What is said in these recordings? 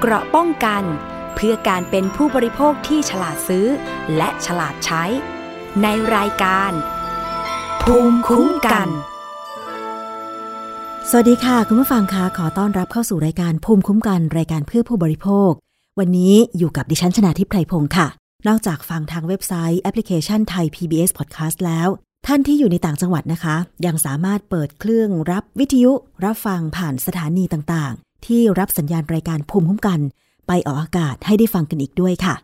เกราะป้องกัน เพื่อการเป็นผู้บริโภคที่ฉลาดซื้อ และฉลาดใช้ ในรายการ ภูมิคุ้มกัน สวัสดีค่ะ คุณผู้ฟังคะขอต้อนรับเข้าสู่รายการภูมิคุ้มกัน รายการเพื่อผู้บริโภค วันนี้อยู่กับดิฉันชนาทิพไพรพงศ์ค่ะ นอกจากฟังทางเว็บไซต์แอปพลิเคชันไทย PBS Podcast แล้วท่านที่อยู่ในต่างจังหวัดนะคะ ยังสามารถเปิดเครื่องรับวิทยุรับฟังผ่านสถานีต่าง ที่รับสัญญาณรายการภูมิคุ้มกัน ไปออกอากาศให้ได้ฟังกันอีกด้วยค่ะ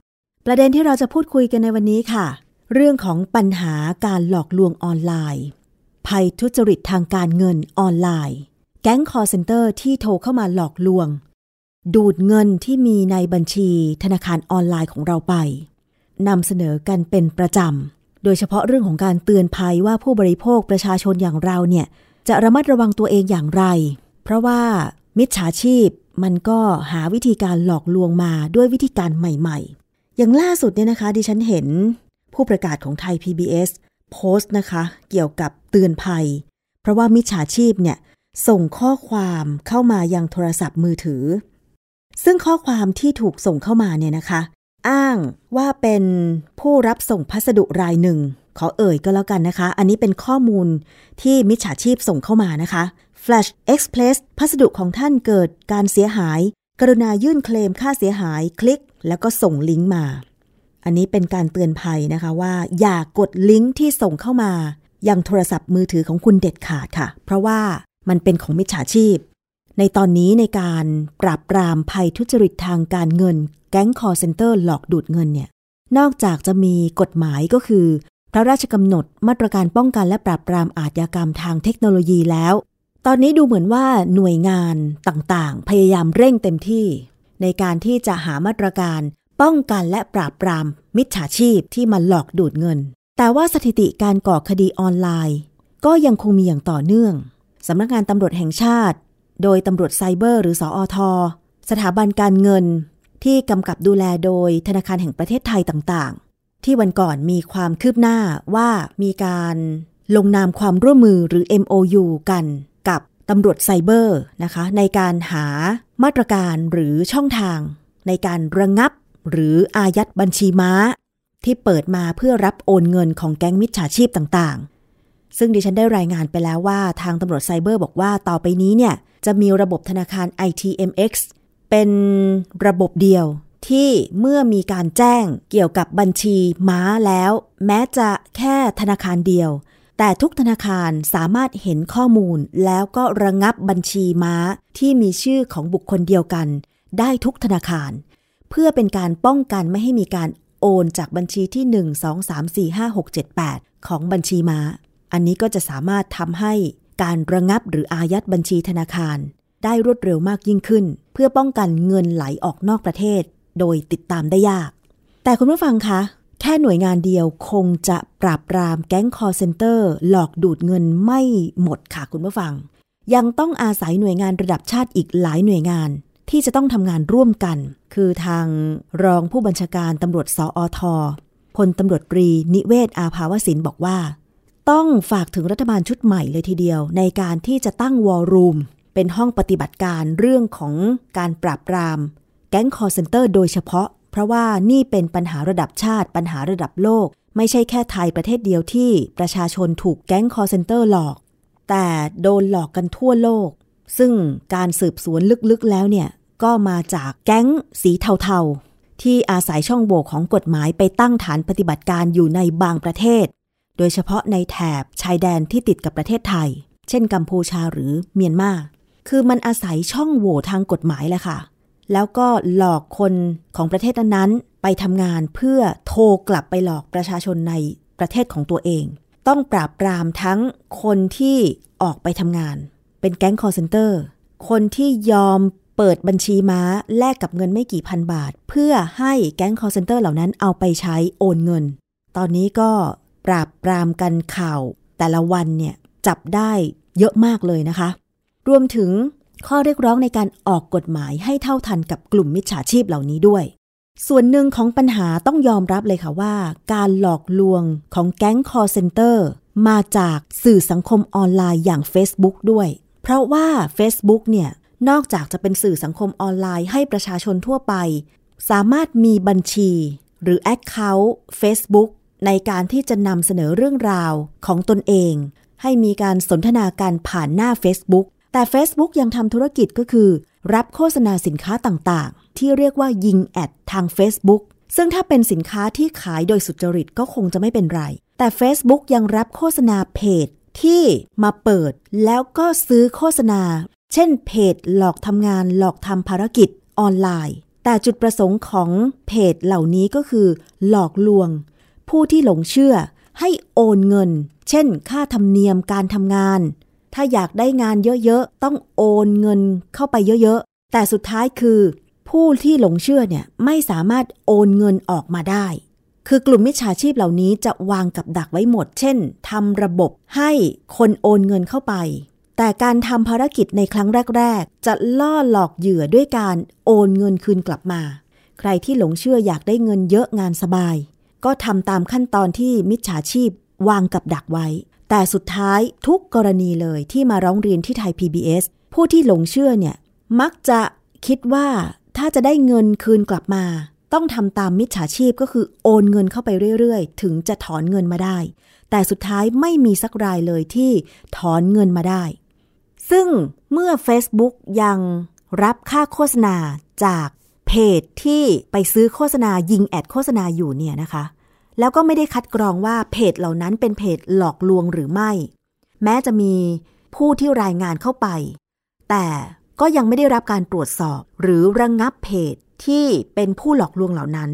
ประเด็นที่เราจะพูดคุยกันในวันนี้ค่ะ เรื่องของปัญหาการหลอกลวงออนไลน์ ภัยทุจริตทางการเงินออนไลน์ แก๊งคอลเซ็นเตอร์ที่โทรเข้ามาหลอกลวง ดูดเงินที่มีในบัญชีธนาคารออนไลน์ของเราไปนำเสนอกันเป็นประจำ โดยเฉพาะเรื่องของการเตือนภัยว่าผู้บริโภคประชาชนอย่างเราเนี่ยจะระมัดระวังตัวเองอย่างไร เพราะว่า มิจฉาชีพมันก็หาวิธีการหลอกลวงมาด้วยวิธีการใหม่ๆ อย่างล่าสุดเนี่ยนะคะ ดิฉันเห็นผู้ประกาศของไทย PBS โพสต์นะคะ เกี่ยวกับเตือนภัย เพราะว่ามิจฉาชีพเนี่ยส่งข้อความเข้ามายังโทรศัพท์มือถือ ซึ่งข้อความที่ถูกส่งเข้ามาเนี่ยนะคะ อ้างว่าเป็นผู้รับส่งพัสดุรายหนึ่ง ขอเอ่ยก็แล้วกันนะคะ อันนี้เป็นข้อมูลที่มิจฉาชีพส่งเข้ามานะคะ Flash Express พัสดุของท่านเกิดการเสียหาย กรุณายื่นเคลมค่าเสียหายคลิก แล้วก็ส่งลิงก์มา อันนี้เป็นการเตือนภัยนะคะว่า อย่ากดลิงก์ที่ส่งเข้ามา ยังโทรศัพท์มือถือของคุณเด็ดขาดค่ะ เพราะว่ามันเป็นของมิจฉาชีพ ในตอนนี้ในการปราบปรามภัยทุจริตทางการเงิน แก๊งคอลเซ็นเตอร์หลอกดูดเงินเนี่ยนอกจากจะมีกฎหมายก็คือ พระราชกำหนดมาตรการป้องกันและปราบปรามอาชญากรรมทางเทคโนโลยีแล้ว ตอนนี้ดูเหมือนว่าหน่วยงานต่างๆ พยายามเร่งเต็มที่ ในการที่จะหามาตรการป้องกันและปราบปราม มิจฉาชีพที่มาหลอกดูดเงิน แต่ว่าสถิติการก่อคดีออนไลน์ ก็ยังคงมีอย่างต่อเนื่องสำนักงานตำรวจแห่งชาติ โดยตำรวจไซเบอร์ หรือสออทสถาบันการเงิน ที่กำกับดูแลโดยธนาคารแห่งประเทศไทยต่างๆ ที่วันก่อนมีความคืบหน้าว่ามีการลงนามความร่วมมือหรือ MOU กัน ตำรวจไซเบอร์นะคะในการหามาตรการหรือช่องทาง ในการระงับหรืออายัดบัญชีม้า ที่เปิดมาเพื่อรับโอนเงินของแก๊งมิจฉาชีพต่างๆ ซึ่งดิฉันได้รายงานไปแล้วว่าทางตำรวจไซเบอร์บอกว่าต่อไปนี้เนี่ยจะมีระบบธนาคาร ITMX เป็นระบบเดียวที่เมื่อมีการแจ้งเกี่ยวกับบัญชีม้าแล้ว แม้จะแค่ธนาคารเดียว แต่ทุกธนาคารสามารถเห็นข้อมูลแล้วก็ระงับบัญชีม้าที่มีชื่อของบุคคลเดียวกัน ได้ทุกธนาคาร เพื่อเป็นการป้องกันไม่ให้มีการโอนจากบัญชีที่ 1 2 3 4 5 6 7 8 ของบัญชีม้า อันนี้ก็จะสามารถทำให้การระงับหรืออายัดบัญชีธนาคาร ได้รวดเร็วมากยิ่งขึ้น เพื่อป้องกันเงินไหลออกนอกประเทศ โดยติดตามได้ยาก แต่คุณผู้ฟังคะ แค่หน่วยงานเดียวคงจะปราบปรามแก๊งคอลเซ็นเตอร์ หลอกดูดเงินไม่หมดค่ะคุณผู้ฟัง ยังต้องอาศัยหน่วยงานระดับชาติอีกหลายหน่วยงานที่จะต้องทำงานร่วมกัน คือทางรองผู้บัญชาการตำรวจสอท. พลตำรวจตรีนิเวศน์ อาภาวศินบอกว่า ต้องฝากถึงรัฐบาลชุดใหม่เลยทีเดียว ในการที่จะตั้ง war room เป็นห้องปฏิบัติการเรื่องของการปราบปราม แก๊งคอลเซ็นเตอร์โดยเฉพาะ เพราะว่านี่เป็นปัญหาระดับชาติปัญหาระดับโลก ไม่ใช่แค่ไทยประเทศเดียวที่ประชาชนถูกแก๊งคอลเซ็นเตอร์หลอก แต่โดนหลอกกันทั่วโลก ซึ่งการสืบสวนลึกๆแล้วเนี่ย ก็มาจากแก๊งสีเทาๆ ที่อาศัยช่องโหว่ของกฎหมายไปตั้งฐานปฏิบัติการอยู่ในบางประเทศ โดยเฉพาะในแถบชายแดนที่ติดกับประเทศไทย เช่นกัมพูชาหรือเมียนมาคือมันอาศัยช่องโหว่ทางกฎหมายแหละค่ะ แล้วก็หลอกคนของประเทศนั้นๆไปทำงานเพื่อโทรกลับไปหลอกประชาชนในประเทศของตัวเอง ต้องปราบปรามทั้งคนที่ออกไปทำงาน เป็นแก๊งคอลเซ็นเตอร์ คนที่ยอมเปิดบัญชีม้าแลกกับเงินไม่กี่พันบาท เพื่อให้แก๊งคอลเซ็นเตอร์เหล่านั้นเอาไปใช้โอนเงิน ตอนนี้ก็ปราบปรามกันข่าวแต่ละวันเนี่ยจับได้เยอะมากเลยนะคะ รวมถึง ข้อเรียกร้องในการออกกฎหมายให้เท่าทันกับกลุ่มมิจฉาชีพเหล่านี้ด้วย ส่วนหนึ่งของปัญหาต้องยอมรับเลยค่ะว่า การหลอกลวงของแก๊งคอลเซ็นเตอร์มาจากสื่อสังคมออนไลน์อย่าง Facebook ด้วย เพราะว่า Facebook เนี่ย นอกจากจะเป็นสื่อสังคมออนไลน์ให้ประชาชนทั่วไป สามารถมีบัญชีหรือ Account Facebook ในการที่จะนำเสนอเรื่องราวของตนเอง ให้มีการสนทนาการผ่านหน้า Facebook แต่ Facebook ยังทำธุรกิจก็คือ รับโฆษณาสินค้าต่างๆ ที่เรียกว่ายิงแอดทาง Facebook ซึ่งถ้าเป็นสินค้าที่ขายโดยสุจริตก็คงจะไม่เป็นไร แต่ Facebook ยังรับโฆษณาเพจที่มาเปิดแล้วก็ซื้อโฆษณา เช่นเพจหลอกทำงานหลอกทำภารกิจออนไลน์ แต่จุดประสงค์ของเพจเหล่านี้ก็คือ หลอกลวง ผู้ที่หลงเชื่อให้โอนเงิน เช่น ค่าธรรมเนียมการทำงาน ถ้าอยากได้งานเยอะๆ ต้องโอนเงินเข้าไปเยอะๆ แต่สุดท้ายคือ ผู้ที่หลงเชื่อเนี่ยไม่สามารถโอนเงินออกมาได้ คือกลุ่มมิจฉาชีพเหล่านี้จะวางกับดักไว้หมด เช่นทำระบบให้คนโอนเงินเข้าไป แต่การทำภารกิจในครั้งแรก ๆ จะล่อหลอกเหยื่อด้วยการโอนเงินคืนกลับมา ใครที่หลงเชื่ออยากได้เงินเยอะงานสบาย ก็ทำตามขั้นตอนที่มิจฉาชีพวางกับดักไว้ แต่สุดท้ายทุกกรณีเลยที่มาร้องเรียนที่ไทย PBS ผู้ที่หลงเชื่อเนี่ย มักจะคิดว่าถ้าจะได้เงินคืนกลับมา ต้องทำตามมิจฉาชีพก็คือโอนเงินเข้าไปเรื่อยๆ ถึงจะถอนเงินมาได้ แต่สุดท้ายไม่มีสักรายเลยที่ถอนเงินมาได้ ซึ่งเมื่อ Facebook ยังรับค่าโฆษณาจากเพจที่ไปซื้อโฆษณายิงแอดโฆษณาอยู่เนี่ยนะคะ แล้วก็ไม่ได้คัดกรองว่าเพจเหล่านั้นเป็นเพจหลอกลวงหรือไม่ แม้จะมีผู้ที่รายงานเข้าไป แต่ก็ยังไม่ได้รับการตรวจสอบ หรือระงงับเพจที่เป็นผู้หลอกลวงเหล่านั้น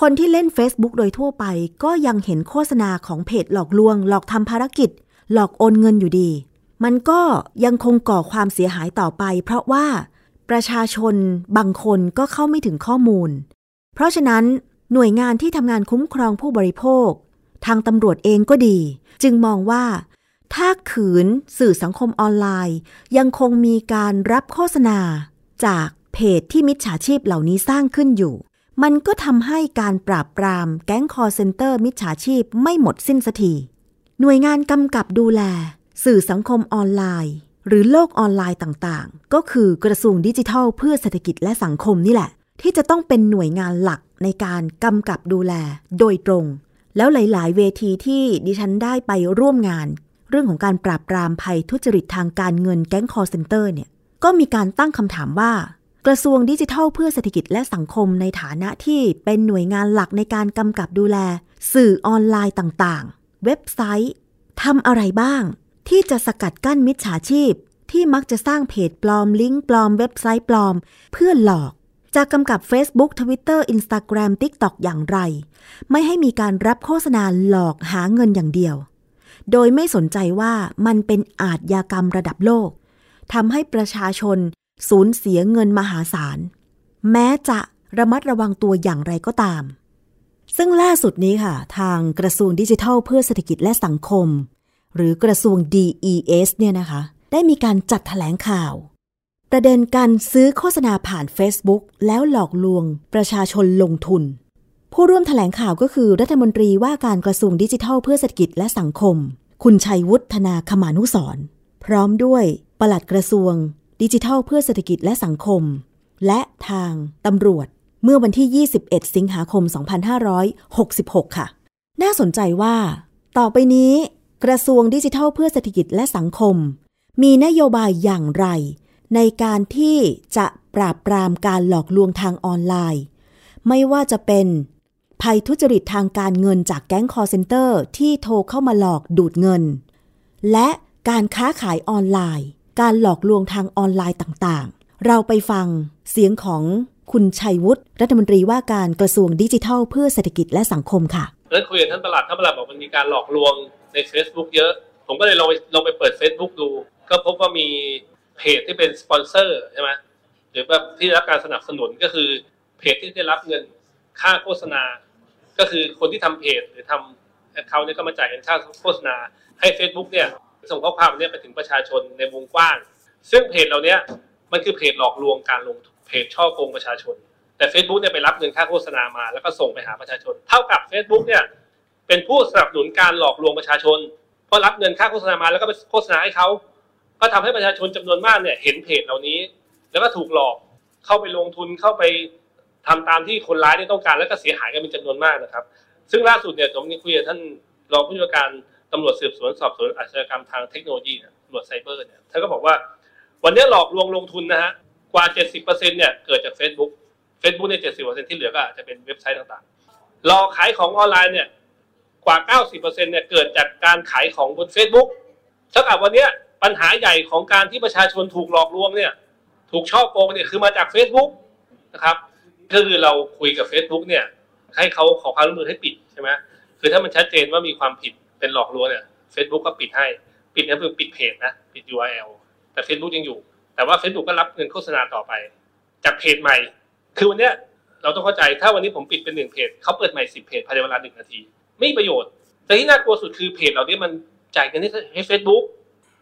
คนที่เล่น Facebook โดยทั่วไป ก็ยังเห็นโฆษณาของเพจหลอกลวง หลอกทำภารกิจ หลอกโอนเงินอยู่ดี มันก็ยังคงก่อความเสียหายต่อไป เพราะว่าประชาชนบางคนก็เข้าไม่ถึงข้อมูล เพราะฉะนั้น หน่วยงานที่ทำงานคุ้มครองผู้บริโภค ทางตำรวจเองก็ดี จึงมองว่า ถ้าขืนสื่อสังคมออนไลน์ ยังคงมีการรับโฆษณา จากเพจที่มิจฉาชีพเหล่านี้สร้างขึ้นอยู่ มันก็ทำให้การปราบปรามแก๊งคอลเซ็นเตอร์มิจฉาชีพไม่หมดสิ้นสักทีหน่วยงานกำกับดูแล สื่อสังคมออนไลน์ หรือโลกออนไลน์ต่างๆ ก็คือกระทรวงดิจิทัลเพื่อเศรษฐกิจและสังคมนี่แหละ ที่จะต้องเป็นหน่วยงานหลักในการกำกับดูแลโดยตรง แล้วหลาย ๆ เวทีที่ดิฉันได้ไปร่วมงาน เรื่องของการปราบปรามภัยทุจริตทางการเงินแก๊งคอลเซ็นเตอร์เนี่ยก็มีการตั้งคำถามว่า กระทรวงดิจิทัลเพื่อเศรษฐกิจและสังคมในฐานะที่เป็นหน่วยงานหลักในการกำกับดูแล สื่อออนไลน์ต่างๆ เว็บไซต์ทำอะไรบ้าง ที่จะสกัดกั้นมิจฉาชีพ ที่มักจะสร้างเพจปลอมลิงก์ปลอมเว็บไซต์ปลอม เพื่อหลอก จะกำกับ Facebook Twitter Instagram TikTok อย่างไร ไม่ให้มีการรับโฆษณาหลอกหาเงินอย่างเดียว โดยไม่สนใจว่ามันเป็นอาทยากรรมระดับโลกทำให้ประชาชนสูญเสียเงินมหาศาล แม้จะระมัดระวังตัวอย่างไรก็ตาม ซึ่งล่าสุดนี้ค่ะ ทางกระทรวงดิจิทัลเพื่อเศรษฐกิจและสังคม หรือกระทรวง DES เนี่ยนะคะ ได้มีการจัดถแถลงข่าว ประเด็นการซื้อโฆษณาผ่าน Facebook แล้วหลอกลวงประชาชนลงทุน ผู้ร่วมถแถลงข่าวก็คือรัฐมนตรีว่าการกระทรวงดิจิทัลเพื่อเศรษฐกิจและสังคม คุณชัยวุฒนาคมานุสรพร้อมด้วยปลัดกระทรวง ดิจิทัลเพื่อเศรษฐกิจและสังคม และทางตำรวจเมื่อวันที่ 21 สิงหาคม 2566 ค่ะ น่าสนใจว่า ต่อไปนี้ กระทรวงดิจิทัลเพื่อเศรษฐกิจและสังคม มีนโยบายอย่างไร ในการที่จะปราบปรามการหลอกลวงทางออนไลน์ ไม่ว่าจะเป็นภัยทุจริตทางการเงินจากแก๊งคอลเซ็นเตอร์ที่โทรเข้ามาหลอกดูดเงิน และการค้าขายออนไลน์ การหลอกลวงทางออนไลน์ต่างๆ เราไปฟังเสียงของคุณชัยวุฒิรัฐมนตรีว่าการกระทรวงดิจิทัล เพื่อเศรษฐกิจและสังคมค่ะเรื่อคุยกับท่านประหลัดท่านประหลัดบอกมันมีการหลอกลวงใน Facebook เยอะ ผมก็เลยลองไปลองไปเปิด Facebook ดู ก็พบว่ามี เพจที่เป็นสปอนเซอร์ใช่ไหมหรือแบบที่รับการสนับสนุนก็คือเพจที่ได้รับเงินค่าโฆษณา ก็คือคนที่ทำเพจหรือทำเขาเนี่ยก็มาจ่ายเงินค่าโฆษณา ให้ Facebook เนี่ยส่งข้อความเนี่ยไปถึงประชาชนในวงกว้าง ซึ่งเพจเหล่านี้มันคือเพจหลอกลวงการลงเพจช่อโกงประชาชน แต่ Facebook เนี่ยไปรับเงินค่าโฆษณามา แล้วก็ส่งไปหาประชาชน เท่ากับ Facebook เนี่ยเป็นผู้สนับสนุนการหลอกลวงประชาชนเพราะรับเงินค่าโฆษณามาแล้วก็ไปโฆษณาให้เขา ก็ทำให้ประชาชนจำนวนมากเนี่ยเห็นเพจเหล่านี้ แล้วก็ถูกหลอกเข้าไปลงทุนเข้าไปทำตามที่คนร้ายที่ต้องการแล้วก็เสียหายกันเป็นจำนวนมากนะครับ ซึ่งล่าสุดเนี่ยผมคุยกับท่านรองผู้จัดการตำรวจสืบสวนสอบสวนอาชญากรรมทางเทคโนโลยีตำรวจไซเบอร์เนี่ยท่านก็บอกว่า วันนี้หลอกลวงลงทุนนะฮะกว่า 70%เนี่ยเกิดจาก Facebook Facebook เนี่ย70%ที่เหลือก็อาจจะเป็นเว็บไซต์ต่างๆหลอกขายของออนไลน์เนี่ยกว่า 90%เนี่ยเกิดจากการขายของบน Facebook เท่ากับวันนี้ ปัญหาใหญ่ของการที่ประชาชนถูกหลอกลวงเนี่ย ถูกช่อโกงเนี่ยคือมาจาก Facebook นะครับก็คือเราคุยกับ Facebook เนี่ย ให้เขาขอความร่วมมือให้ปิดใช่ไหมคือถ้ามันชัดเจนว่ามีความผิดเป็นหลอกลวงเนี่ย Facebook ก็ปิดให้ปิดก็คือปิดเพจนะปิด URL แต่ Facebook ยังอยู่ แต่ว่า Facebook ก็รับเงินโฆษณาต่อไป จากเพจใหม่ คือวันเนี้ยเราต้องเข้าใจถ้าวันนี้ผมปิดเป็นหนึ่งเพจเขาเปิดใหม่สิบเพจภายในเวลาหนึ่งนาที ไม่มีประโยชน์ แต่ที่น่ากลัวสุดคือเพจเหล่านี้มันจ่ายเงินให้ Facebook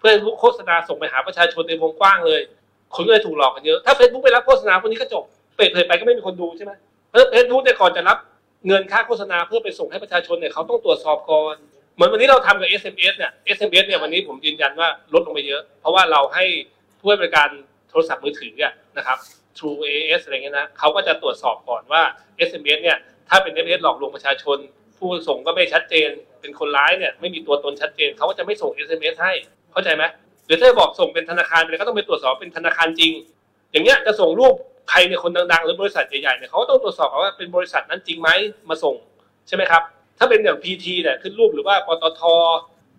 เพื่อโฆษณาส่งไปหาประชาชนในวงกว้างเลย คนก็เลยถูกหลอกกันเยอะ ถ้า Facebook ไปรับโฆษณาพวกนี้ก็จบเปิดเผยไปก็ไม่มีคนดูใช่ไหมเพราะเฟซบุ๊กเนี่ยก่อนจะรับเงินค่าโฆษณาเพื่อไปส่งให้ประชาชนเนี่ยเขาต้องตรวจสอบก่อนเหมือนวันนี้เราทำกับ SMS เนี่ย SMS เนี่ยวันนี้ผมยืนยันว่าลดลงไปเยอะ เพราะว่าเราให้ผู้ให้บริการโทรศัพท์มือถืออะนะครับ True AS อะไรเงี้ยนะเขาก็จะตรวจสอบก่อนว่า SMS เนี่ยถ้าเป็น SMS หลอกลวงประชาชน ผู้ส่งก็ไม่ชัดเจน เป็นคนร้ายเนี่ยไม่มีตัวตนชัดเจนเขาก็จะไม่ส่ง SMS ให้ เข้าใจไหมหรือถ้าบอกส่งเป็นธนาคารไปก็ต้องไปตรวจสอบเป็นธนาคารจริง อย่างเงี้ยจะส่งรูปใครเนี่ยคนดังๆ หรือบริษัทใหญ่ๆเนี่ยเขาก็ต้องตรวจสอบว่าเป็นบริษัทนั้นจริงไหมมาส่งใช่ไหมครับ ถ้าเป็นอย่าง PT เนี่ยขึ้นรูปหรือว่าปตท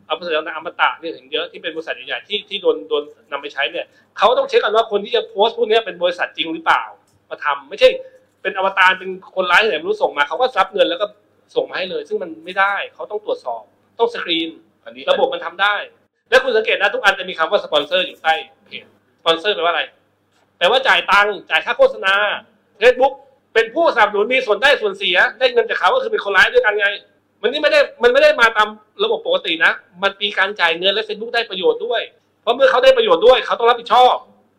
เอาบริษัทอมตะเนี่ยถึงเยอะที่เป็นบริษัทใหญ่ๆที่ที่โดนโดนนำไปใช้เนี่ยเขาต้องเช็คกันว่าคนที่จะโพสต์พวกนี้เป็นบริษัทจริงหรือเปล่ามาทำไม่ใช่เป็นอวตารเป็นคนร้ายที่ไหนไม่รู้ส่งมาเขาก็รับเงินแล้วก็ส่งมาให้เลย ซึ่งมันไม่ได้เขาต้องตรวจสอบต้องสกรีนอันนี้ระบบมันทำได้ แล้วคุณสังเกตนะทุกอันจะมีคำว่าสปอนเซอร์อยู่ใต้เพจสปอนเซอร์แปลว่าอะไรแปลว่าจ่ายตังค์จ่ายค่าโฆษณาเฟซบุ๊กเป็นผู้สนับสนุนมีส่วนได้ส่วนเสีย ได้เงินจากเขาก็คือเป็นคนร้ายด้วยกันไง มันนี่ไม่ได้มันไม่ได้มาตามระบบปกตินะ มันมีการจ่ายเงินและเฟซบุ๊กได้ประโยชน์ด้วย เพราะเมื่อเขาได้ประโยชน์ด้วยเขาต้องรับผิดชอบ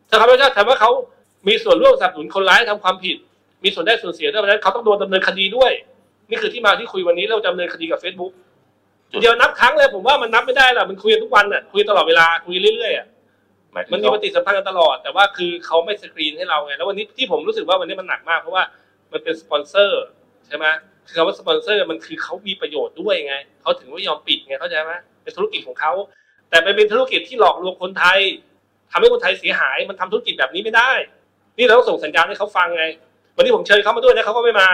ถ้าเขาไม่ได้แต่ว่าเขามีส่วนร่วมสนับสนุนคนร้ายทำความผิด มีส่วนได้ส่วนเสียด้วยเพราะฉะนั้นเขาต้องโดนดำเนินคดีด้วย นี่คือที่มาที่คุยวันนี้เราดำเนินคดีกับ Facebook เดี๋ยวนับครั้งเลยผมว่ามันนับไม่ได้หรอกมันคุยกันทุกวันอะคุยตลอดเวลาคุยเรื่อยๆอะหมายถึงมันมีปฏิสัมพันธ์กันตลอด แต่ว่าคือเขาไม่สกรีนให้เราไงแล้ววันนี้ที่ผมรู้สึกว่าวันนี้มันหนักมากเพราะว่ามันเป็นสปอนเซอร์ใช่ไหมคือคำว่าสปอนเซอร์มันคือเขามีประโยชน์ด้วยไงเขาถึงไม่ยอมปิดไงเข้าใจไหมเป็นธุรกิจของเขาแต่มันเป็นธุรกิจที่หลอกลวงคนไทยทำให้คนไทยเสียหาย มันทำธุรกิจแบบนี้ไม่ได้ นี่เราต้องส่งสัญญาณให้เขาฟังไง วันนี้ผมเชิญเขามาด้วยนะเขาก็ไม่มา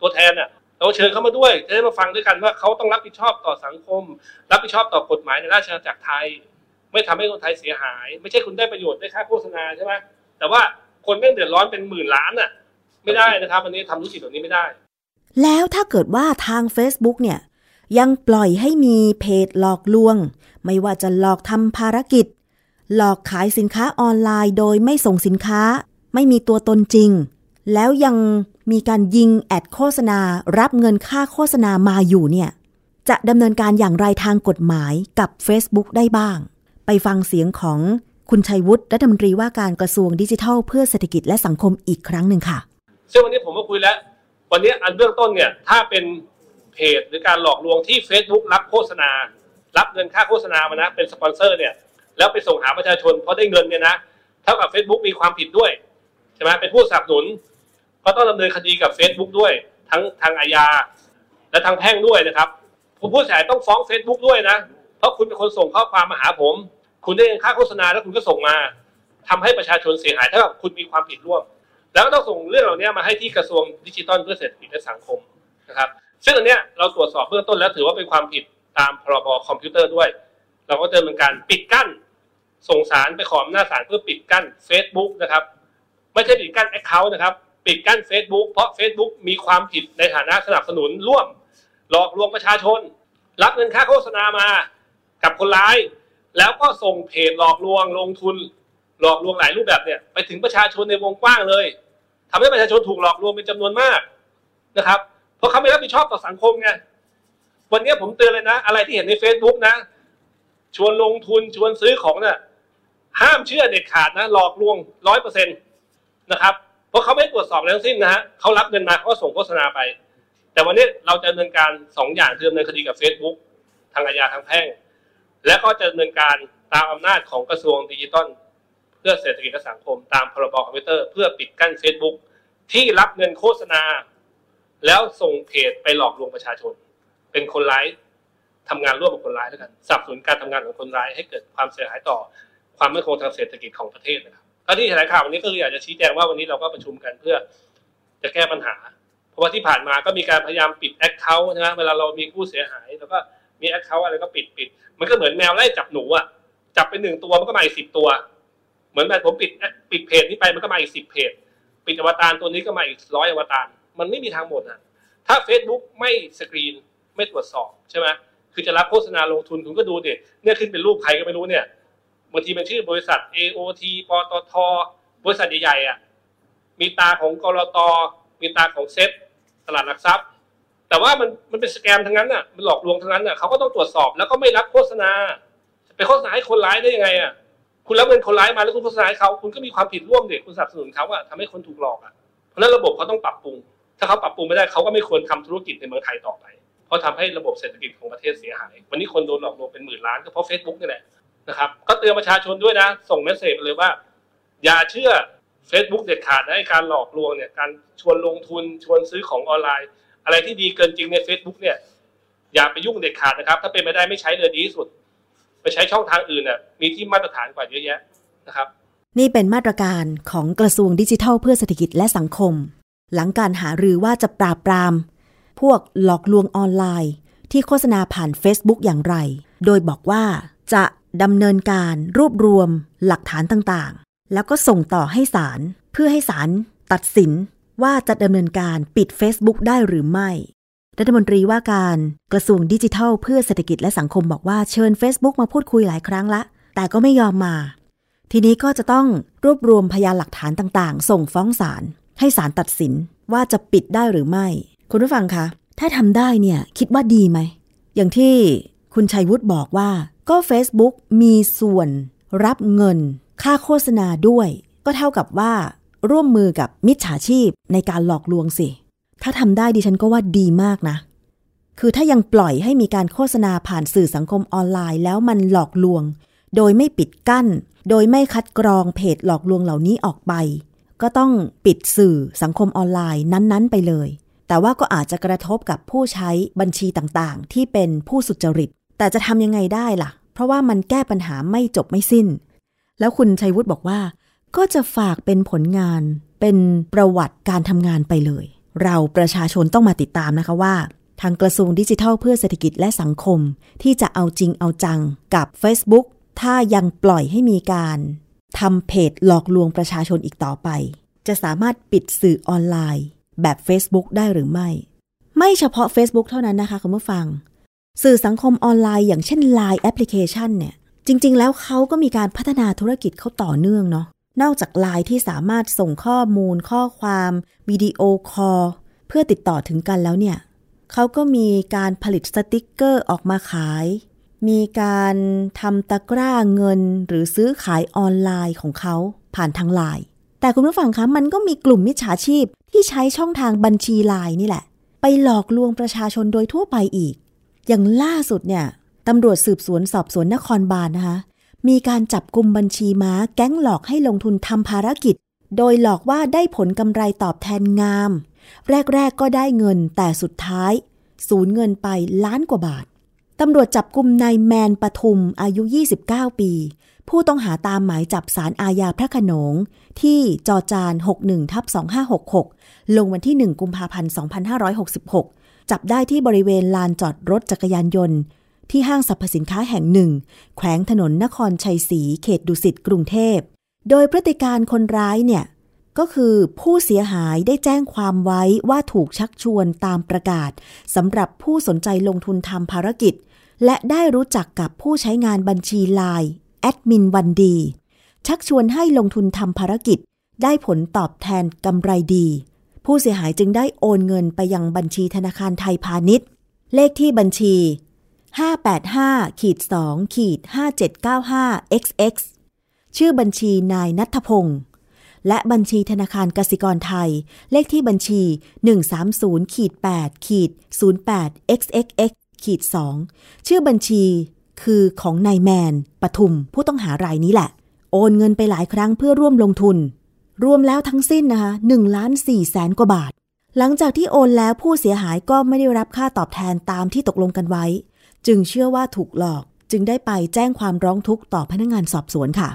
ตัวแทนน่ะ เราเชิญเขามาด้วยจะได้มาฟังด้วยกันว่าเขาต้องรับผิดชอบต่อสังคม รับผิดชอบต่อกฎหมายในราชอาณาจักรไทย ไม่ทำให้คนไทยเสียหาย ไม่ใช่คุณได้ประโยชน์ได้ค่าโฆษณาใช่ไหมแต่ว่าคนแม่งเดือดร้อนเป็นหมื่นล้านน่ะ ไม่ได้นะครับวันนี้ทำธุรกิจแบบนี้ไม่ได้ แล้วถ้าเกิดว่าทาง Facebook เนี่ยยังปล่อยให้มีเพจหลอกลวง ไม่ว่าจะหลอกทำภารกิจ หลอกขายสินค้าออนไลน์โดยไม่ส่งสินค้า ไม่มีตัวตนจริง แล้วยัง มีการยิงแอดโฆษณา รับเงินค่าโฆษณามาอยู่เนี่ย จะดำเนินการอย่างไรทางกฎหมายกับ Facebook ได้บ้าง ไปฟังเสียงของคุณชัยวุฒิรัฐมนตรีว่าการกระทรวงดิจิทัล เพื่อเศรษฐกิจและสังคมอีกครั้งหนึ่งค่ะ ซึ่งวันนี้ผมก็คุยแล้ว วันนี้อันเบื้องต้นเนี่ย ถ้าเป็นเพจหรือการหลอกลวงที่ Facebook รับโฆษณา รับเงินค่าโฆษณามานะ เป็นสปอนเซอร์เนี่ย แล้วไปส่งหาประชาชนเพราะได้เงินเนี่ยนะ เท่ากับ Facebook มีความผิดด้วย ใช่ไหมเป็นผู้สนับสนุน ก็ต้องดำเนินคดีกับ Facebook ด้วย ทั้งทางอาญา และทางแพ่งด้วยนะครับผู้ผู้เสียหายต้องฟ้อง Facebook ด้วยนะ เพราะคุณเป็นคนส่งข้อความมาหาผม คุณได้เงินค่าโฆษณาแล้วคุณก็ส่งมาทำให้ประชาชนเสียหายเท่ากับคุณมีความผิดร่วม แล้วก็ต้องส่งเรื่องเหล่านี้มาให้ที่กระทรวงดิจิทัลเพื่อเศรษฐกิจและสังคมนะครับ ซึ่งอันเนี้ยเราตรวจสอบเบื้องต้นแล้วถือว่าเป็นความผิดตามพรบคอมพิวเตอร์ด้วย เราก็จะดำเนินการปิดกั้น ส่งศาลไปขออำนาจศาลเพื่อปิดกั้น Facebook นะครับ ไม่ใช่ปิดกั้น account นะครับ ปิดกั้น Facebook เพราะ Facebook มีความผิดในฐานะสนับสนุนร่วม หลอกลวงประชาชน รับเงินค่าโฆษณามากับคนร้าย แล้วก็ส่งเพจหลอกลวงลงทุน หลอกลวงหลายรูปแบบเนี่ย ไปถึงประชาชนในวงกว้างเลยทำให้ประชาชนถูกหลอกลวงเป็นจำนวนมากนะครับ เพราะเขาไม่รับผิดชอบต่อสังคมไงวันนี้ผมเตือนเลยนะ อะไรที่เห็นใน Facebook นะ ชวนลงทุนชวนซื้อของเนี่ยห้ามเชื่อเด็ดขาดนะ หลอกลวงร้อยเปอร์เซ็นต์นะครับ ราะเขาไม่ตรวจสอบอะไรทั้งสิ้นนะฮะเขารับเงินมาเขาก็ส่งโฆษณาไป แต่วันนี้เราจะดำเนินการสองอย่างคือดำเนินคดีกับ Facebook ทางอาญาทางแพ่ง และก็จะดำเนินการตามอำนาจของกระทรวงดิจิทัลเพื่อเศรษฐกิจและสังคม ตามพรบคอมพิวเตอร์เพื่อปิดกั้น Facebook ที่รับเงินโฆษณา แล้วส่งเพจไปหลอกลวงประชาชน เป็นคนร้ายทำงานร่วมกับคนร้ายแล้วก็สนับสนุนการทำงานของคนร้ายให้เกิดความเสียหายต่อความมั่นคงทางเศรษฐกิจของประเทศนะครับ ก็ที่แถลงข่าววันนี้ก็คืออยากจะชี้แจงว่าวันนี้เราก็ประชุมกันเพื่อจะแก้ปัญหา เพราะว่าที่ผ่านมาก็มีการพยายามปิด account นะเวลาเรามีผู้เสียหายแล้วก็มี account อะไรก็ปิดปิด มันก็เหมือนแมวไล่จับหนูอะจับไปหนึ่งตัวมันก็มาอีกสิบตัว เหมือนแบบผมปิดปิดเพจนี้ไปมันก็มาอีกสิบเพจ ปิดอวตารตัวนี้ก็มาอีกร้อยอวตารมันไม่มีทางหมดนะถ้า Facebook ไม่สกรีนไม่ตรวจสอบใช่ไหมคือจะรับโฆษณาลงทุนคุณก็ดูเด็เนี่ยขึ้นเป็นรูปใครก็ไม่รู้เนี่ย บางทีเป็นชื่อบริษัท AOT ปตท บริษัทใหญ่ๆอะ มีตาของกรตมีตาของเซ็ตตลาดหลักทรัพย์ แต่ว่ามันมันเป็น scam ทั้งนั้นอะ มันหลอกลวงทั้งนั้นอะเขาก็ต้องตรวจสอบแล้วก็ไม่รับโฆษณาไปโฆษณาให้คนร้ายได้ยังไงอะ คุณรับเงินคนร้ายมาแล้วคุณโฆษณาให้เขาคุณก็มีความผิดร่วมเด็กคุณสนับสนุนเขาอะทำให้คนถูกหลอกอะ เพราะนั้นระบบเขาต้องปรับปรุง ถ้าเขาปรับปรุงไม่ได้เขาก็ไม่ควรทำธุรกิจในเมืองไทยต่อไป เพราะทำให้ระบบเศรษฐกิจของประเทศเสียหาย วันนี้คนโดนหลอกลวงเป็นหมื่นล้านก็เพราะเฟซบุ๊กนี่แหละ นะครับ ก็เตือนประชาชนด้วยนะ ส่ง message เลยว่า อย่าเชื่อ Facebook เด็ดขาดนะการหลอกลวงเนี่ย การชวนลงทุนชวนซื้อของออนไลน์ อะไรที่ดีเกินจริงใน Facebook เนี่ย อย่าไปยุ่งเด็ดขาดนะครับ ถ้าเป็นไม่ได้ไม่ใช้เลยดีที่สุด ไปใช้ช่องทางอื่นน่ะมีที่มาตรฐานกว่าเยอะแยะนะครับ นี่เป็นมาตรการของกระทรวงดิจิทัล เพื่อเศรษฐกิจและสังคม หลังการหารือว่าจะปราบปราม พวกหลอกลวงออนไลน์ ที่โฆษณาผ่าน Facebook อย่างไร โดยบอกว่าจะ ดำเนินการรวบรวมหลักฐานต่างๆ แล้วก็ส่งต่อให้ศาลเพื่อให้ศาลตัดสินว่าจะดำเนินการปิด Facebook ได้หรือไม่ รัฐมนตรีว่าการกระทรวงดิจิทัล เพื่อเศรษฐกิจและสังคมบอกว่าเชิญ Facebook มาพูดคุยหลายครั้งละ แต่ก็ไม่ยอมมา ทีนี้ก็จะต้องรวบรวมพยานหลักฐานต่างๆ ส่งฟ้องศาลให้ศาลตัดสินว่าจะปิดได้หรือไม่ คุณผู้ฟังคะ ถ้าทำได้เนี่ยคิดว่าดีไหม อย่างที่คุณชัยวุฒิบอกว่า ก็ Facebook มีส่วนรับเงินค่าโฆษณาด้วย ก็เท่ากับว่า ร่วมมือกับมิจฉาชีพในการหลอกลวงสิ ถ้าทำได้ดิฉันก็ว่าดีมากนะ คือถ้ายังปล่อยให้มีการโฆษณาผ่านสื่อสังคมออนไลน์ แล้วมันหลอกลวง โดยไม่ปิดกั้น โดยไม่คัดกรองเพจหลอกลวงเหล่านี้ออกไป ก็ต้องปิดสื่อสังคมออนไลน์นั้น ๆ ไปเลย แต่ว่าก็อาจจะกระทบกับผู้ใช้บัญชีต่างๆ ที่เป็นผู้สุจริต แต่จะทำยังไงได้ล่ะ เพราะว่ามันแก้ปัญหาไม่จบไม่สิ้น แล้วคุณชัยวุฒิบอกว่า ก็จะฝากเป็นผลงาน เป็นประวัติการทำงานไปเลย เราประชาชนต้องมาติดตามนะคะว่า ทางกระทรวงดิจิทัลเพื่อเศรษฐกิจและสังคม ที่จะเอาจริงเอาจังกับ Facebook ถ้ายังปล่อยให้มีการทำเพจหลอกลวงประชาชนอีกต่อไป จะสามารถปิดสื่อออนไลน์ แบบ Facebook ได้หรือไม่ ไม่เฉพาะ Facebook เท่านั้นนะคะคุณผู้ฟัง สื่อสังคมออนไลน์อย่างเช่น Line แอปพลิเคชันเนี่ยจริง ๆ แล้วเขาก็มีการพัฒนาธุรกิจเขาต่อเนื่องเนาะนอกจาก Line ที่สามารถส่งข้อมูล ข้อความวิดีโอคอลเพื่อติดต่อถึงกันแล้วเนี่ยเขาก็มีการผลิตสติกเกอร์ออกมาขาย มีการทำตะกร้าเงินหรือซื้อขายออนไลน์ของเขาผ่านทางไลน์แต่คุณผู้ฟังคะมันก็มีกลุ่มมิจฉาชีพที่ใช้ช่องทางบัญชีไลน์นี่แหละ ไปหลอกลวงประชาชนโดยทั่วไปอีก อย่างล่าสุดเนี่ยตำรวจสืบสวนสอบสวนนครบาลนะคะ มีการจับกลุ่มบัญชีม้าแก๊งหลอกให้ลงทุนทำภารกิจ โดยหลอกว่าได้ผลกำไรตอบแทนงาม แรก ๆ ก็ได้เงินแต่สุดท้าย สูญเงินไปล้านกว่าบาทตำรวจจับกลุ่มนายแมนปทุมอายุ 29 ปี ผู้ต้องหาตามหมายจับสารอาญาพระขนง ที่จอจาน 61ทับ2566 ลงวันที่ 1 กุมภาพันธ์ 2566 จับได้ที่บริเวณลานจอดรถจักรยานยนต์ ที่ห้างสรรพสินค้าแห่งหนึ่ง แขวงถนนนครชัยศรีเขตดุสิตกรุงเทพ โดยพฤติการคนร้ายเนี่ย ก็คือผู้เสียหายได้แจ้งความไว้ว่าถูกชักชวนตามประกาศสำหรับผู้สนใจลงทุนทำภารกิจ และได้รู้จักกับผู้ใช้งานบัญชีไลน์แอดมินวันดี ชักชวนให้ลงทุนทำภารกิจ ได้ผลตอบแทนกำไรดี ผู้เสียหายจึงได้โอนเงินไปยังบัญชีธนาคารไทยพาณิชย์ เลขที่บัญชี 585ขีด2ขีด5795 xx ชื่อบัญชีนายนัทพงศ์และบัญชีธนาคารกสิกรไทย เลขที่บัญชี 130ขีด8ขีด08 xxx ขีด2ชื่อบัญชีคือของนายแมนปทุมผู้ต้องหารายนี้แหละ โอนเงินไปหลายครั้งเพื่อร่วมลงทุน รวมแล้วทั้งสิ้นนะคะ1ล้าน4แสนกว่าบาท หลังจากที่โอนแล้วผู้เสียหายก็ไม่ได้รับค่าตอบแทนตามที่ตกลงกันไว้ จึงเชื่อว่าถูกหลอกจึงได้ไปแจ้งความร้องทุกข์ต่อพนักงานสอบสวนค่ะ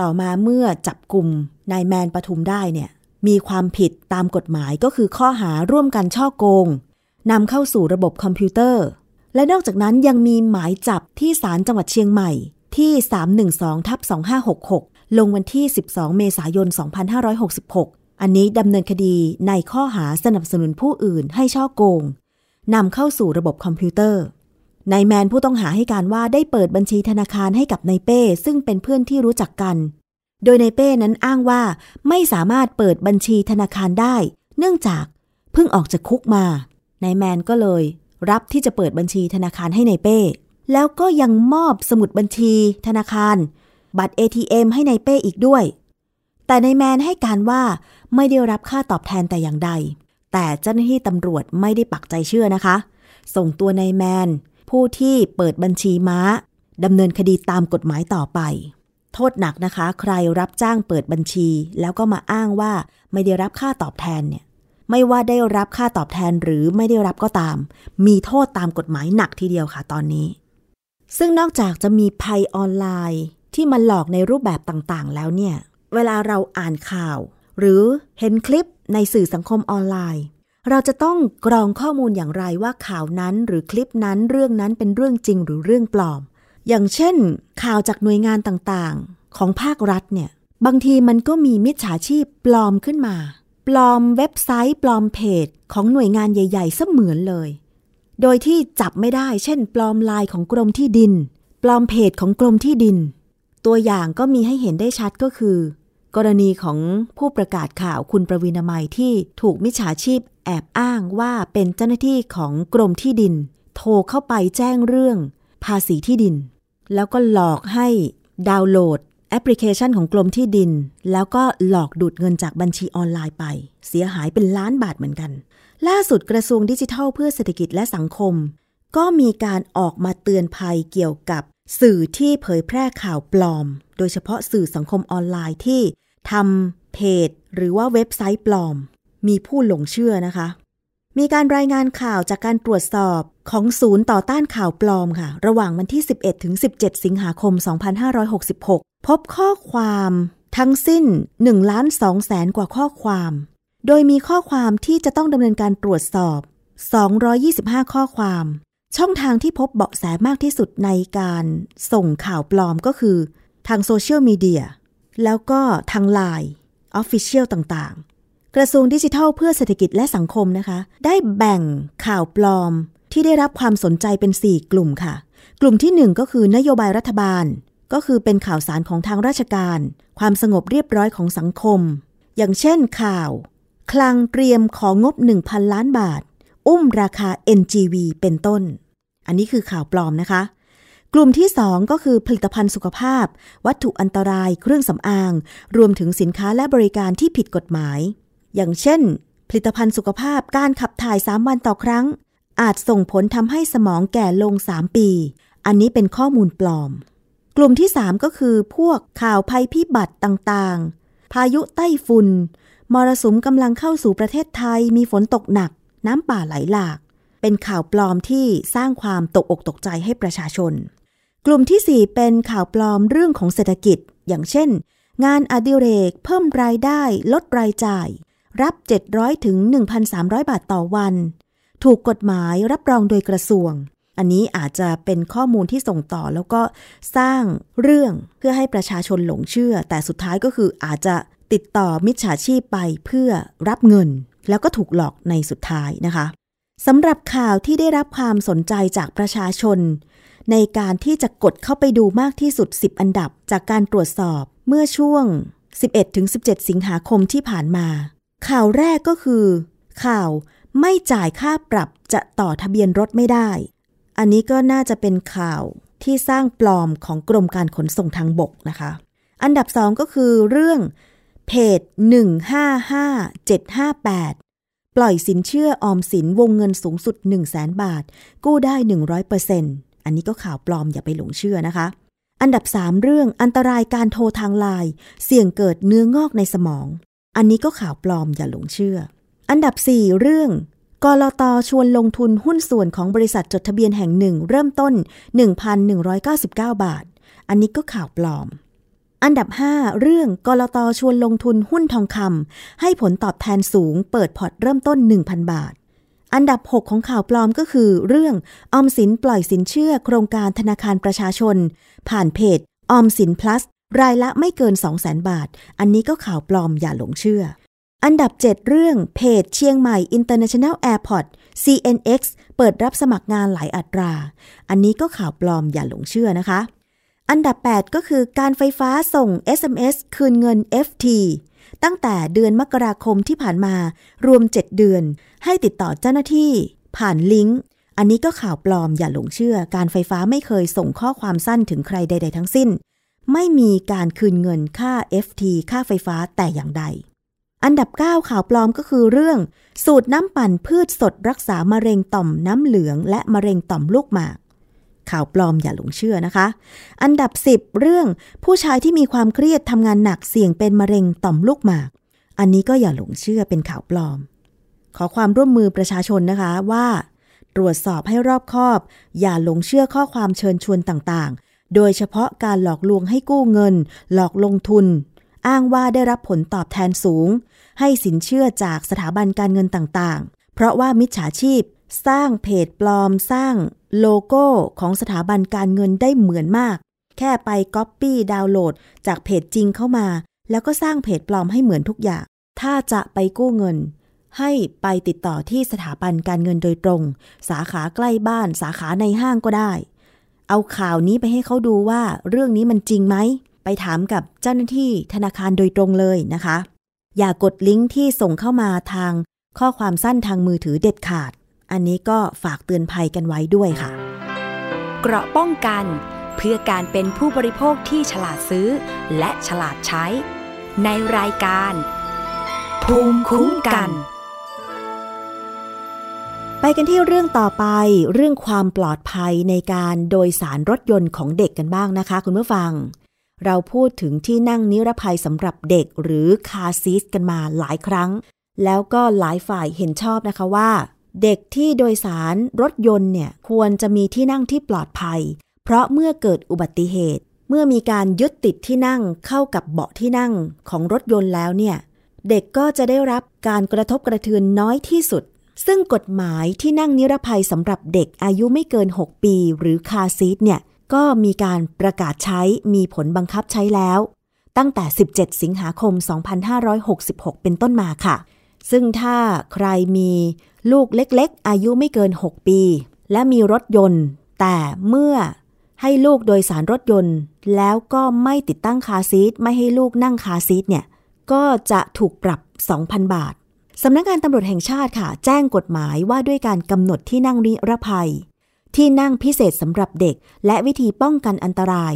ต่อมาเมื่อจับกลุ่มนายแมนปทุมได้เนี่ยมีความผิดตามกฎหมายก็คือข้อหาร่วมกันช่อโกงนำเข้าสู่ระบบคอมพิวเตอร์ และนอกจากนั้นยังมีหมายจับที่ศาลจังหวัดเชียงใหม่ที่ 312ทับ2566 ลงวันที่ 12 เมษายน 2566 อันนี้ดำเนินคดีในข้อหาสนับสนุนผู้อื่นให้ช่อโกงนำเข้าสู่ระบบคอมพิวเตอร์นายแมนผู้ต้องหาให้การว่าได้เปิดบัญชีธนาคารให้กับนายเป้ ซึ่งเป็นเพื่อนที่รู้จักกัน โดยนายเป้นั้นอ้างว่าไม่สามารถเปิดบัญชีธนาคารได้ เนื่องจากเพิ่งออกจากคุกมานายแมนก็เลย รับที่จะเปิดบัญชีธนาคารให้นายเป้ แล้วก็ยังมอบสมุดบัญชีธนาคาร บัตร ATM ให้นายเป้อีกด้วย แต่นายแมนให้การว่าไม่ได้รับค่าตอบแทนแต่อย่างใด แต่เจ้าหน้าที่ตำรวจไม่ได้ปักใจเชื่อนะคะ ส่งตัวนายแมน ผู้ที่เปิดบัญชีม้าดำเนินคดีตามกฎหมายต่อไป โทษหนักนะคะ ใครรับจ้างเปิดบัญชี แล้วก็มาอ้างว่าไม่ได้รับค่าตอบแทนเนี่ยไม่ว่าได้รับค่าตอบแทนหรือไม่ได้รับก็ตาม มีโทษตามกฎหมายหนักทีเดียวค่ะตอนนี้ ซึ่งนอกจากจะมีภัยออนไลน์ ที่มันหลอกในรูปแบบต่างๆ แล้วเนี่ย เวลาเราอ่านข่าว หรือเห็นคลิปในสื่อสังคมออนไลน์ เราจะต้องกรองข้อมูลอย่างไรว่าข่าวนั้นหรือคลิปนั้นเรื่องนั้นเป็นเรื่องจริงหรือเรื่องปลอม อย่างเช่น ข่าวจากหน่วยงานต่างๆ ของภาครัฐเนี่ยบางทีมันก็มีมิจฉาชีพปลอมขึ้นมา ปลอมเว็บไซต์ปลอมเพจ ของหน่วยงานใหญ่ ๆ เสมือนเลย โดยที่จับไม่ได้ เช่น ปลอมลายของกรมที่ดิน ปลอมเพจของกรมที่ดิน ตัวอย่างก็มีให้เห็นได้ชัดก็คือ กรณีของผู้ประกาศข่าวคุณประวินามัยที่ถูกมิจฉาชีพแอบอ้างว่าเป็นเจ้าหน้าที่ของกรมที่ดิน โทรเข้าไปแจ้งเรื่อง ภาษีที่ดิน แล้วก็หลอกให้ดาวน์โหลดแอปพลิเคชันของกรมที่ดิน แล้วก็หลอกดูดเงินจากบัญชีออนไลน์ไป เสียหายเป็นล้านบาทเหมือนกัน ล่าสุดกระทรวงดิจิทัลเพื่อเศรษฐกิจและสังคม ก็มีการออกมาเตือนภัยเกี่ยวกับ สื่อที่เผยแพร่ข่าวปลอม โดยเฉพาะสื่อสังคมออนไลน์ที่ทำเพจ หรือว่าเว็บไซต์ปลอม มีผู้หลงเชื่อนะคะ มีการรายงานข่าวจากการตรวจสอบของศูนย์ต่อต้านข่าวปลอมค่ะ ระหว่างวันที่ 11 ถึง 17 สิงหาคม 2566 พบข้อความทั้งสิ้น1ล้าน2แสนกว่าข้อความ โดยมีข้อความที่จะต้องดำเนินการตรวจสอบ 225 ข้อความ ช่องทางที่พบเบาะแสมากที่สุดในการส่งข่าวปลอมก็คือ ทางโซเชียลมีเดีย แล้วก็ทางไลน์ออฟฟิเชียลต่างๆ กระทรวงดิจิทัลเพื่อเศรษฐกิจและสังคมนะคะ ได้แบ่งข่าวปลอมที่ได้รับความสนใจเป็น 4 กลุ่มค่ะ กลุ่มที่ 1 ก็คือนโยบายรัฐบาล ก็คือเป็นข่าวสารของทางราชการ ความสงบเรียบร้อยของสังคม อย่างเช่นข่าว คลังเตรียมของงบ 1,000 ล้านบาท อุ้มราคา NGV เป็นต้น อันนี้คือข่าวปลอมนะคะ กลุ่มที่ 2 ก็คือผลิตภัณฑ์สุขภาพ วัตถุอันตราย เครื่องสำอาง รวมถึงสินค้าและบริการที่ผิดกฎหมาย อย่างเช่น ผลิตภัณฑ์สุขภาพการขับถ่าย 3 วันต่อครั้ง อาจส่งผลทำให้สมองแก่ลง 3 ปี อันนี้เป็นข้อมูลปลอม กลุ่มที่ 3 ก็คือพวกข่าวภัยพิบัติต่างๆ พายุไต้ฝุ่นมรสุมกำลังเข้าสู่ประเทศไทยมีฝนตกหนัก น้ำป่าไหลหลาก เป็นข่าวปลอมที่สร้างความตกอกตกใจให้ประชาชน กลุ่มที่ 4 เป็นข่าวปลอมเรื่องของเศรษฐกิจ อย่างเช่น งานอดิเรก เพิ่มรายได้ ลดรายจ่าย รับ 700ถึง1,300 บาทต่อวัน ถูกกฎหมายรับรองโดยกระทรวง อันนี้อาจจะเป็นข้อมูลที่ส่งต่อแล้วก็สร้างเรื่องเพื่อให้ประชาชนหลงเชื่อ แต่สุดท้ายก็คืออาจจะติดต่อมิจฉาชีพไปเพื่อรับเงิน แล้วก็ถูกหลอกในสุดท้ายนะคะ สำหรับข่าวที่ได้รับความสนใจจากประชาชน ในการที่จะกดเข้าไปดูมากที่สุด 10 อันดับจากการตรวจสอบเมื่อช่วง 11-17 สิงหาคมที่ผ่านมา ข่าวแรกก็คือ ข่าวไม่จ่ายค่าปรับจะต่อทะเบียนรถไม่ได้ อันนี้ก็น่าจะเป็นข่าวที่สร้างปลอมของกรมการขนส่งทางบกนะคะ อันดับสองก็คือเรื่องเพจ 155758 ปล่อยสินเชื่อออมสินวงเงินสูงสุด 1 0 0 0 0แบาท กู้ได้ 100%ออันนี้ก็ข่าวปลอมอย่าไปหลงเชื่อนะคะ อันดับ 3 เรื่องอันตรายการโทรทางไลน์เสี่ยงเกิดเนื้องอกในสมอง อันนี้ก็ข่าวปลอมอย่าหลงเชื่อ อันดับ 4 เรื่องกลตชวนลงทุนหุ้นส่วนของบริษัทจดทะเบียนแห่งหนึ่ง เริ่มต้น 1,199 บาท อันนี้ก็ข่าวปลอม อันดับ 5 เรื่องกลตชวนลงทุนหุ้นทองคำให้ผลตอบแทนสูงเปิดพอร์ตเริ่มต้น 1,000 บาท อันดับ 6 ของข่าวปลอมก็คือ เรื่องออมสินปล่อยสินเชื่อโครงการธนาคารประชาชน ผ่านเพจออมสิน plus รายละไม่เกิน 200,000 บาท อันนี้ก็ข่าวปลอมอย่าหลงเชื่อ อันดับ 7 เรื่องเพจเชียงใหม่ International Airport CNX เปิดรับสมัครงานหลายอัตรา อันนี้ก็ข่าวปลอมอย่าหลงเชื่อนะคะ อันดับ 8 ก็คือการไฟฟ้าส่ง SMS คืนเงิน FT ตั้งแต่เดือนมกราคมที่ผ่านมารวม 7 เดือน ให้ติดต่อเจ้าหน้าที่ ผ่านลิงก์อันนี้ก็ข่าวปลอมอย่าหลงเชื่อ การไฟฟ้าไม่เคยส่งข้อความสั้นถึงใครใด ๆ ทั้งสิ้น ไม่มีการคืนเงินค่า FT ค่าไฟฟ้าแต่อย่างใด อันดับ 9 ข่าวปลอมก็คือเรื่อง สูตรน้ำปั่นพืชสดรักษามะเร็งต่อมน้ำเหลือง และมะเร็งต่อมลูกหมาก ข่าวปลอมอย่าหลงเชื่อนะคะ อันดับ 10 เรื่องผู้ชายที่มีความเครียดทำงานหนักเสี่ยงเป็นมะเร็งต่อมลูกหมาก อันนี้ก็อย่าหลงเชื่อเป็นข่าวปลอม ขอความร่วมมือประชาชนนะคะว่า ตรวจสอบให้รอบคอบ อย่าหลงเชื่อข้อความเชิญชวนต่างๆ โดยเฉพาะการหลอกลวงให้กู้เงิน หลอกลงทุน อ้างว่าได้รับผลตอบแทนสูง ให้สินเชื่อจากสถาบันการเงินต่างๆ เพราะว่ามิจฉาชีพสร้างเพจปลอมสร้าง โลโก้ของสถาบันการเงินได้เหมือนมาก แค่ไปก๊อปปี้ดาวน์โหลด จากเพจจริงเข้ามา แล้วก็สร้างเพจปลอมให้เหมือนทุกอย่าง ถ้าจะไปกู้เงิน ให้ไปติดต่อที่สถาบันการเงินโดยตรง สาขาใกล้บ้าน สาขาในห้างก็ได้ เอาข่าวนี้ไปให้เขาดูว่า เรื่องนี้มันจริงไหม ไปถามกับเจ้าหน้าที่ธนาคารโดยตรงเลยนะคะ อย่ากดลิงก์ที่ส่งเข้ามาทางข้อความสั้นทางมือถือเด็ดขาด อันนี้ก็ฝากเตือนภัยกันไว้ด้วยค่ะ เกราะป้องกันเพื่อการเป็นผู้บริโภคที่ฉลาดซื้อ และฉลาดใช้ ในรายการ ภูมิคุ้มกัน ไปกันที่เรื่องต่อไป เรื่องความปลอดภัยในการโดยสารรถยนต์ของเด็กกันบ้างนะคะ คุณผู้ฟัง เราพูดถึงที่นั่งนิรภัยสำหรับเด็กหรือคาร์ซีสกันมาหลายครั้ง แล้วก็หลายฝ่ายเห็นชอบนะคะว่า เด็กที่โดยสารรถยนต์เนี่ยควรจะมีที่นั่งที่ปลอดภัย เพราะเมื่อเกิดอุบัติเหตุ เมื่อมีการยึดติดที่นั่งเข้ากับเบาะที่นั่งของรถยนต์แล้วเนี่ยเด็กก็จะได้รับการกระทบกระเทือนน้อยที่สุด ซึ่งกฎหมายที่นั่งนิรภัยสำหรับเด็กอายุไม่เกิน 6 ปี หรือคาซีทเนี่ยก็มีการประกาศใช้มีผลบังคับใช้แล้ว ตั้งแต่ 17 สิงหาคม 2566 เป็นต้นมาค่ะ ซึ่งถ้าใครมีลูกเล็กๆ อายุไม่เกิน 6 ปี และมีรถยนต์ แต่เมื่อให้ลูกโดยสารรถยนต์ แล้วก็ไม่ติดตั้งคาซีทไม่ให้ลูกนั่งคาซีทเนี่ย ก็จะถูกปรับ 2,000 บาทสำนักงานตำรวจแห่งชาติค่ะ แจ้งกฎหมายว่าด้วยการกำหนดที่นั่งนิรภัย ที่นั่งพิเศษสำหรับเด็ก และวิธีป้องกันอันตราย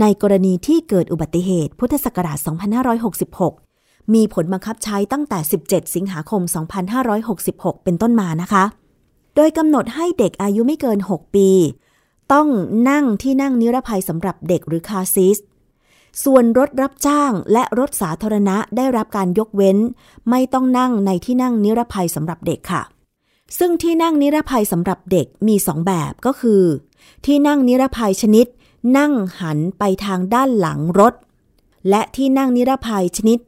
ในกรณีที่เกิดอุบัติเหตุพุทธศักราช 2566 มีผลบังคับใช้ตั้งแต่ 17 สิงหาคม 2566 เป็นต้นมานะคะ โดยกำหนดให้เด็กอายุไม่เกิน 6 ปี ต้องนั่งที่นั่งนิรภัยสำหรับเด็กหรือคาร์ซีสส่วนรถรับจ้างและรถสาธารณะได้รับการยกเว้น ไม่ต้องนั่งในที่นั่งนิรภัยสำหรับเด็กค่ะ ซึ่งที่นั่งนิรภัยสำหรับเด็กมีสองแบบก็คือ ที่นั่งนิรภัยชนิด นั่งหันไปทางด้านหลังรถ และที่นั่งนิรภัยชนิด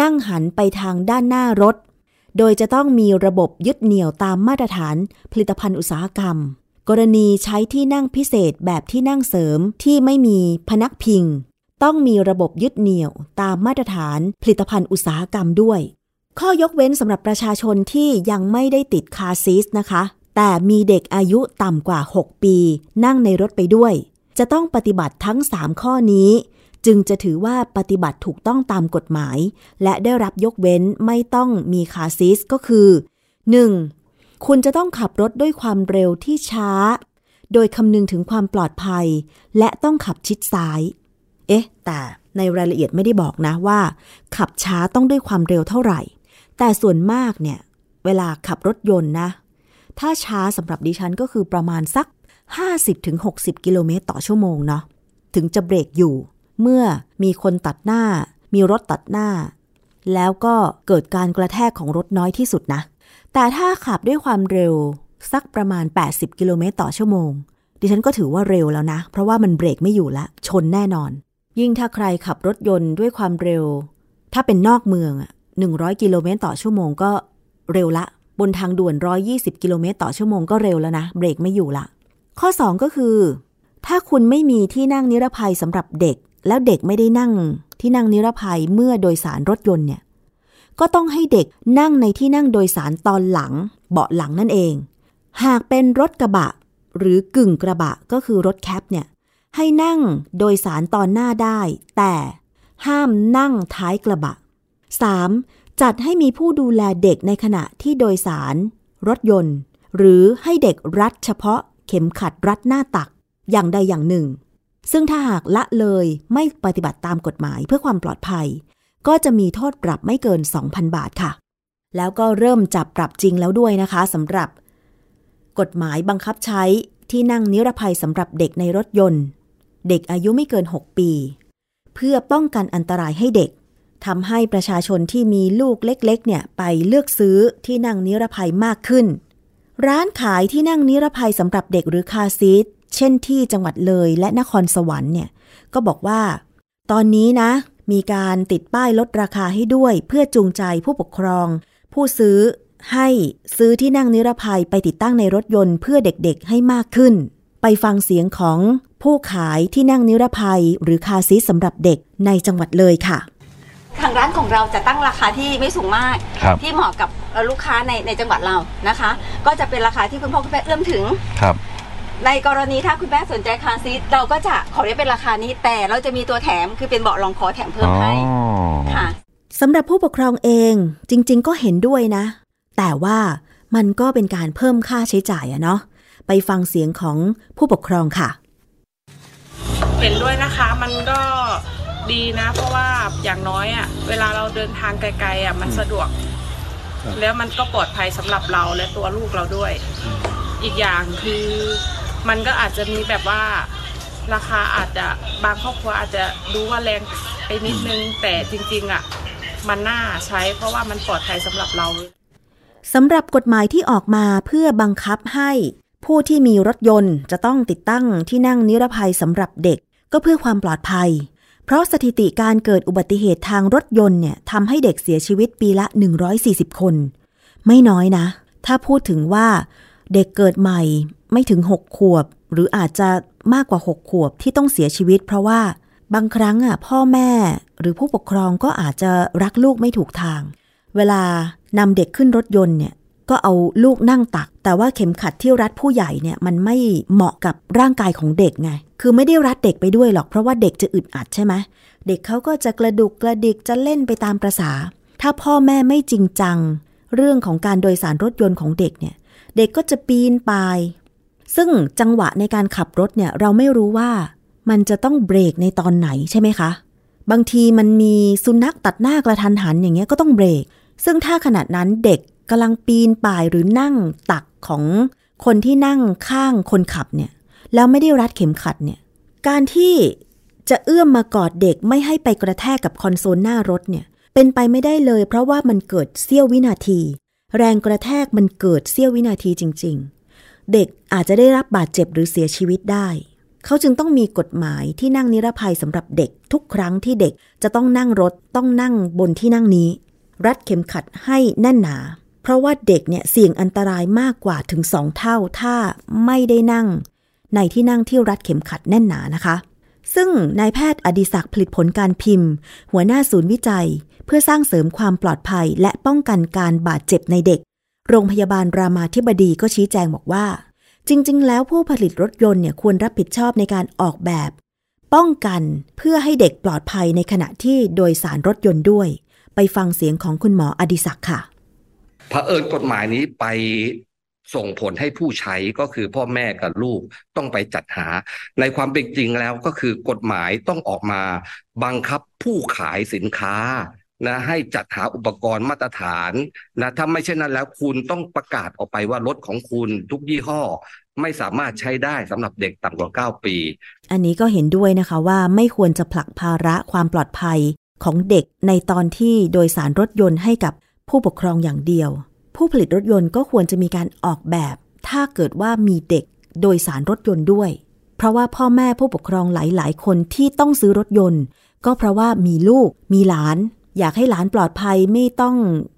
นั่งหันไปทางด้านหน้ารถ โดยจะต้องมีระบบยึดเหนี่ยวตามมาตรฐานผลิตภัณฑ์อุตสาหกรรม กรณีใช้ที่นั่งพิเศษแบบที่นั่งเสริมที่ไม่มีพนักพิง ต้องมีระบบยึดเหนี่ยวตามมาตรฐานผลิตภัณฑ์อุตสาหกรรมด้วย ข้อยกเว้นสำหรับประชาชนที่ยังไม่ได้ติดคาซีสนะคะ แต่มีเด็กอายุต่ำกว่า 6 ปี นั่งในรถไปด้วย จะต้องปฏิบัติทั้ง 3 ข้อนี้ จึงจะถือว่าปฏิบัติถูกต้องตามกฎหมาย และได้รับยกเว้นไม่ต้องมีคาซีสก็คือ 1. คุณจะต้องขับรถด้วยความเร็วที่ช้า โดยคำนึงถึงความปลอดภัย และต้องขับชิดซ้าย เอ๊ะ แต่ในรายละเอียดไม่ได้บอกนะว่า ขับช้าต้องด้วยความเร็วเท่าไหร่ แต่ส่วนมากเนี่ย เวลาขับรถยนต์นะ ถ้าช้าสำหรับดิฉันก็คือประมาณสัก 50-60 กิโลเมตรต่อชั่วโมงเนาะถึงจะเบรกอยู่ เมื่อมีคนตัดหน้า มีรถตัดหน้า แล้วก็เกิดการกระแทกของรถน้อยที่สุดนะ แต่ถ้าขับด้วยความเร็วสักประมาณ 80 กิโลเมตรต่อชั่วโมง ดิฉันก็ถือว่าเร็วแล้วนะ เพราะว่ามันเบรกไม่อยู่ละ ชนแน่นอน ยิ่งถ้าใครขับรถยนต์ด้วยความเร็ว ถ้าเป็นนอกเมืองอะ100 กิโลเมตรต่อชั่วโมงก็เร็วละ บนทางด่วน 120 กิโลเมตรต่อชั่วโมงก็เร็วแล้วนะ เบรกไม่อยู่ละ ข้อ 2 ก็คือ ถ้าคุณไม่มีที่นั่งนิรภัยสำหรับเด็ก แล้วเด็กไม่ได้นั่งที่นั่งนิรภัยเมื่อโดยสารรถยนต์เนี่ย ก็ต้องให้เด็กนั่งในที่นั่งโดยสารตอนหลัง เบาะหลังนั่นเอง หากเป็นรถกระบะ หรือกึ่งกระบะก็คือรถแคปเนี่ย ให้นั่งโดยสารตอนหน้าได้ แต่ห้ามนั่งท้ายกระบะ 3. จัดให้มีผู้ดูแลเด็กในขณะที่โดยสาร รถยนต์ หรือให้เด็กรัดเฉพาะเข็มขัดรัดหน้าตักอย่างใดอย่างหนึ่ง ซึ่งถ้าหากละเลยไม่ปฏิบัติตามกฎหมายเพื่อความปลอดภัย ก็จะมีโทษปรับไม่เกิน 2,000 บาทค่ะ แล้วก็เริ่มจับปรับจริงแล้วด้วยนะคะสำหรับ กฎหมายบังคับใช้ที่นั่งนิรภัยสำหรับเด็กในรถยนต์ เด็กอายุไม่เกิน 6 ปี เพื่อป้องกันอันตรายให้เด็กทำให้ประชาชนที่มีลูกเล็กๆ เนี่ยไปเลือกซื้อที่นั่งนิรภัยมากขึ้น ร้านขายที่นั่งนิรภัยสำหรับเด็กหรือคาร์ซีทเช่นที่จังหวัดเลยและนครสวรรค์เนี่ยก็บอกว่า ตอนนี้นะ มีการติดป้ายลดราคาให้ด้วย เพื่อจูงใจผู้ปกครอง ผู้ซื้อให้ซื้อที่นั่งนิรภัยไปติดตั้งในรถยนต์เพื่อเด็กๆให้มากขึ้น ไปฟังเสียงของผู้ขายที่นั่งนิรภัย หรือคาร์ซีทสำหรับเด็กในจังหวัดเลยค่ะ ทางร้านของเราจะตั้งราคาที่ไม่สูงมากครับที่เหมาะกับเอ่อ ลูกค้าในในจังหวัดเรานะคะ ก็จะเป็นราคาที่คุณพ่อคุณแม่เอื้อมถึง ครับ ในกรณีถ้าคุณแม่สนใจคาร์ซีทเราก็จะขอได้เป็นราคานี้ แต่เราจะมีตัวแถมคือเป็นเบาะรองคอแถมเพิ่มให้ค่ะสำหรับผู้ปกครองเองจริง ๆ ก็เห็นด้วยนะ แต่ว่ามันก็เป็นการเพิ่มค่าใช้จ่ายอะเนาะไปฟังเสียงของผู้ปกครองค่ะ เห็นด้วยนะคะมันก็ดีนะ เพราะว่าอย่างน้อยอะ่ะเวลาเราเดินทางไกลๆอะมันสะดวก แล้วมันก็ปลอดภัยสำหรับเราและตัวลูกเราด้วย อีกอย่างคือมันก็อาจจะมีแบบว่าราคาอาจจะบางครอบครัวอาจจะดูว่าแรงไปนิดนึง แต่จริงๆอะมันน่าใช้เพราะว่ามันปลอดภัยสำหรับเราสำหรับกฎหมายที่ออกมาเพื่อบังคับให้ ผู้ที่มีรถยนต์จะต้องติดตั้งที่นั่งนิรภัยสำหรับเด็กก็เพื่อความปลอดภัย เพราะสถิติการเกิดอุบัติเหตุทางรถยนต์เนี่ยทำให้เด็กเสียชีวิตปีละ 140 คน ไม่น้อยนะ ถ้าพูดถึงว่าเด็กเกิดใหม่ไม่ถึง 6 ขวบ หรืออาจจะมากกว่า 6 ขวบที่ต้องเสียชีวิต เพราะว่าบางครั้งอะพ่อแม่หรือผู้ปกครองก็อาจจะรักลูกไม่ถูกทาง เวลานำเด็กขึ้นรถยนต์เนี่ยก็เอาลูกนั่งตัก แต่ว่าเข็มขัดที่รัดผู้ใหญ่เนี่ยมันไม่เหมาะกับร่างกายของเด็กไง คือไม่ได้รัดเด็กไปด้วยหรอกเพราะว่าเด็กจะอึดอัดใช่ไหมเด็กเขาก็จะกระดุกกระดิกจะเล่นไปตามประษา ถ้าพ่อแม่ไม่จริงจัง เรื่องของการโดยสารรถยนต์ของเด็กเนี่ย เด็กก็จะปีนป่าย ซึ่งจังหวะในการขับรถเนี่ยเราไม่รู้ว่ามันจะต้องเบรกในตอนไหนใช่ไหมคะ บางทีมันมีสุนัขตัดหน้ากระทันหันอย่างเงี้ยก็ต้องเบรก ซึ่งถ้าขณะนั้นเด็กกำลังปีนป่ายหรือนั่งตักของคนที่นั่งข้างคนขับเนี่ย แล้วไม่ได้รัดเข็มขัดเนี่ย การที่จะเอื้อมมากอดเด็กไม่ให้ไปกระแทกกับคอนโซลหน้ารถเนี่ย เป็นไปไม่ได้เลย เพราะว่ามันเกิดเสี้ยววินาที แรงกระแทกมันเกิดเสี้ยววินาทีจริง ๆ เด็กอาจจะได้รับบาดเจ็บหรือเสียชีวิตได้ เขาจึงต้องมีกฎหมายที่นั่งนิรภัยสำหรับเด็กทุกครั้งที่เด็กจะต้องนั่งรถต้องนั่งบนที่นั่งนี้ รัดเข็มขัดให้แน่นหนา เพราะว่าเด็กเนี่ยเสี่ยงอันตรายมากกว่าถึงสองเท่าถ้าไม่ได้นั่ง ในที่นั่งที่รัดเข็มขัดแน่นหนานะคะ ซึ่งนายแพทย์อดิศักดิ์ผลิตผลการพิมพ์ หัวหน้าศูนย์วิจัย เพื่อสร้างเสริมความปลอดภัย และป้องกันการบาดเจ็บในเด็ก โรงพยาบาลรามาธิบดีก็ชี้แจงบอกว่า จริง ๆ แล้วผู้ผลิตรถยนต์เนี่ยควรรับผิดชอบในการออกแบบ ป้องกันเพื่อให้เด็กปลอดภัยในขณะที่โดยสารรถยนต์ด้วย ไปฟังเสียงของคุณหมออดิศักดิ์ค่ะเผอิญกฎหมายนี้ไป ส่งผลให้ผู้ใช้ก็คือพ่อแม่กับลูกต้องไปจัดหา ในความเป็นจริงแล้วก็คือกฎหมายต้องออกมาบังคับผู้ขายสินค้านะให้จัดหาอุปกรณ์มาตรฐานนะถ้าไม่เช่นนั้นแล้วคุณต้องประกาศออกไปว่ารถของคุณทุกยี่ห้อ ไม่สามารถใช้ได้สำหรับเด็กต่ำกว่า 9 ปี อันนี้ก็เห็นด้วยนะคะว่าไม่ควรจะผลักภาระความปลอดภัยของเด็กในตอนที่โดยสารรถยนต์ให้กับผู้ปกครองอย่างเดียว ผู้ผลิตรถยนต์ก็ควรจะมีการออกแบบ ถ้าเกิดว่ามีเด็กโดยสารรถยนต์ด้วย เพราะว่าพ่อแม่ผู้ปกครองหลาย ๆ คนที่ต้องซื้อรถยนต์ ก็เพราะว่ามีลูก มีหลาน อยากให้หลานปลอดภัยไม่ต้อง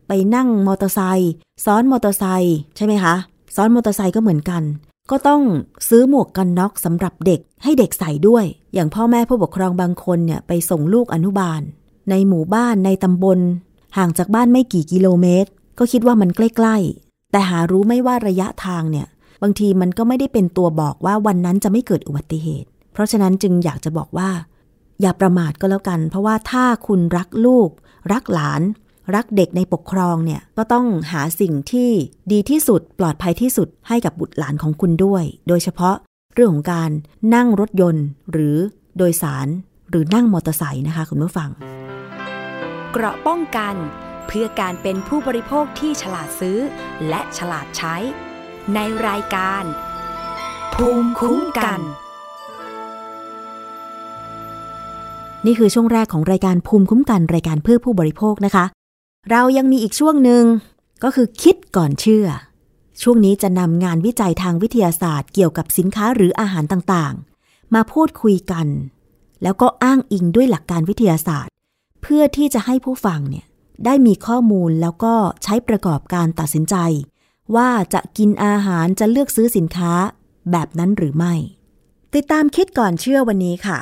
ไปนั่งมอเตอร์ไซค์ซ้อนมอเตอร์ไซค์ใช่ไหมคะซ้อนมอเตอร์ไซค์ก็เหมือนกัน ก็ต้องซื้อหมวกกันน็อกสำหรับเด็กให้เด็กใส่ด้วย อย่างพ่อแม่ผู้ปกครองบางคนเนี่ยไปส่งลูกอนุบาล ในหมู่บ้านในตำบล ห่างจากบ้านไม่กี่กิโลเมตร ก็คิดว่ามันใกล้ๆ แต่หารู้ไม่ว่าระยะทางเนี่ย บางทีมันก็ไม่ได้เป็นตัวบอกว่าวันนั้นจะไม่เกิดอุบัติเหตุ เพราะฉะนั้นจึงอยากจะบอกว่า อย่าประมาทก็แล้วกัน เพราะว่าถ้าคุณรักลูก รักหลาน รักเด็กในปกครองเนี่ย ก็ต้องหาสิ่งที่ดีที่สุดปลอดภัยที่สุดให้กับบุตรหลานของคุณด้วย โดยเฉพาะเรื่องของการนั่งรถยนต์ หรือโดยสารหรือนั่งมอเตอร์ไซค์นะคะคุณผู้ฟัง เกราะป้องกัน เพื่อการเป็นผู้บริโภคที่ฉลาดซื้อ และฉลาดใช้ ในรายการ ภูมิคุ้มกัน นี่คือช่วงแรกของรายการภูมิคุ้มกันรายการเพื่อผู้บริโภคนะคะ เรายังมีอีกช่วงหนึ่งก็คือคิดก่อนเชื่อ ช่วงนี้จะนำงานวิจัยทางวิทยาศาสตร์ เกี่ยวกับสินค้าหรืออาหารต่างๆ มาพูดคุยกัน แล้วก็อ้างอิงด้วยหลักการวิทยาศาสตร์ เพื่อที่จะให้ผู้ฟังเนี่ย ได้มีข้อมูลแล้วก็ใช้ประกอบการตัดสินใจ ว่าจะกินอาหารจะเลือกซื้อสินค้าแบบนั้นหรือไม่ ติดตามคิดก่อนเชื่อวันนี้ค่ะ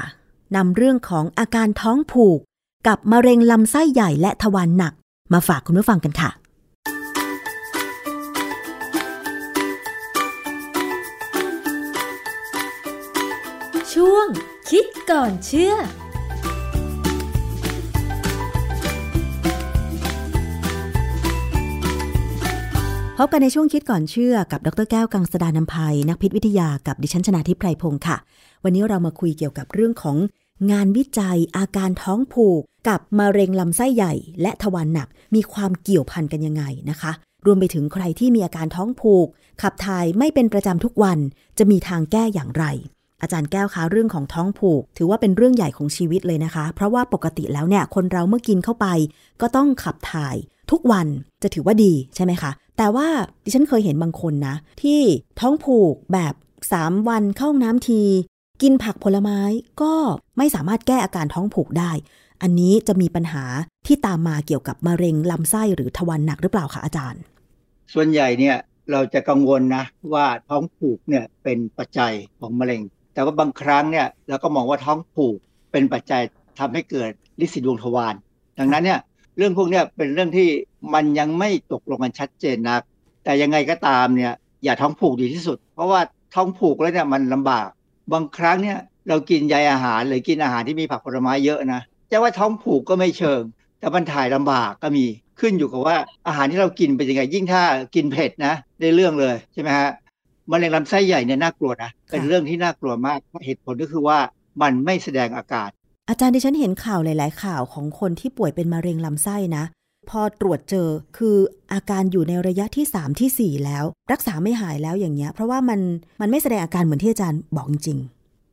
นำเรื่องของอาการท้องผูก กับมะเร็งลำไส้ใหญ่และทวารหนัก มาฝากคุณผู้ฟังกันค่ะ ช่วงคิดก่อนเชื่อ พบกันในช่วงคิดก่อนเชื่อกับดรแก้วกังสดานนภัย นักพิษวิทยากับดิฉันชนาทิพไพรพงศ์ค่ะ วันนี้เรามาคุยเกี่ยวกับเรื่องของงานวิจัยอาการท้องผูก กับมะเร็งลำไส้ใหญ่ และทวารหนักมีความเกี่ยวพันกันยังไงนะคะ รวมไปถึงใครที่มีอาการท้องผูก ขับถ่ายไม่เป็นประจำทุกวันจะมีทางแก้อย่างไร อาจารย์แก้วคะเรื่องของท้องผูก ถือว่าเป็นเรื่องใหญ่ของชีวิตเลยนะคะ เพราะว่าปกติแล้วเนี่ยคนเราเมื่อกินเข้าไป ก็ต้องขับถ่าย ทุกวันจะถือว่าดีใช่ไหมคะ แต่ว่าดิฉันเคยเห็นบางคนนะ ที่ท้องผูกแบบ 3 วันเข้าห้องน้ำที กินผักผลไม้ก็ไม่สามารถแก้อาการท้องผูกได้ อันนี้จะมีปัญหาที่ตามมาเกี่ยวกับมะเร็งลำไส้หรือทวารหนักหรือเปล่าคะอาจารย์ ส่วนใหญ่เนี่ยเราจะกังวลนะว่าท้องผูกเนี่ยเป็นปัจจัยของมะเร็ง แต่ว่าบางครั้งเนี่ยเราก็มองว่าท้องผูกเป็นปัจจัยทำให้เกิดลิสิดวงทวารดังนั้นเนี่ย เรื่องพวกนี้เป็นเรื่องที่มันยังไม่ตกลงกันชัดเจนนัก แต่ยังไงก็ตามเนี่ยอย่าท้องผูกดีที่สุด เพราะว่าท้องผูกแล้วเนี่ยมันลำบาก บางครั้งเนี่ยเรากินใยอาหารหรือกินอาหารที่มีผักผลไม้เยอะนะจะว่าท้องผูกก็ไม่เชิง แต่มันถ่ายลำบากก็มีขึ้นอยู่กับว่าอาหารที่เรากินเป็นยังไงยิ่งถ้ากินเผ็ดนะได้เรื่องเลยใช่ไหมฮะมะเร็งลำไส้ใหญ่เนี่ยน่ากลัวนะเป็นเรื่องที่น่า กลัวมากเหตุผลก็คือว่ามันไม่แสดงอาการ อาจารย์ดิฉันเห็นข่าวหลาย ๆ ข่าวของคนที่ป่วยเป็นมะเร็งลำไส้นะ พอตรวจเจอคืออาการอยู่ในระยะที่ 3 ที่ 4 แล้ว รักษาไม่หายแล้วอย่างเงี้ย เพราะว่ามันมันไม่แสดงอาการเหมือนที่อาจารย์บอกจริง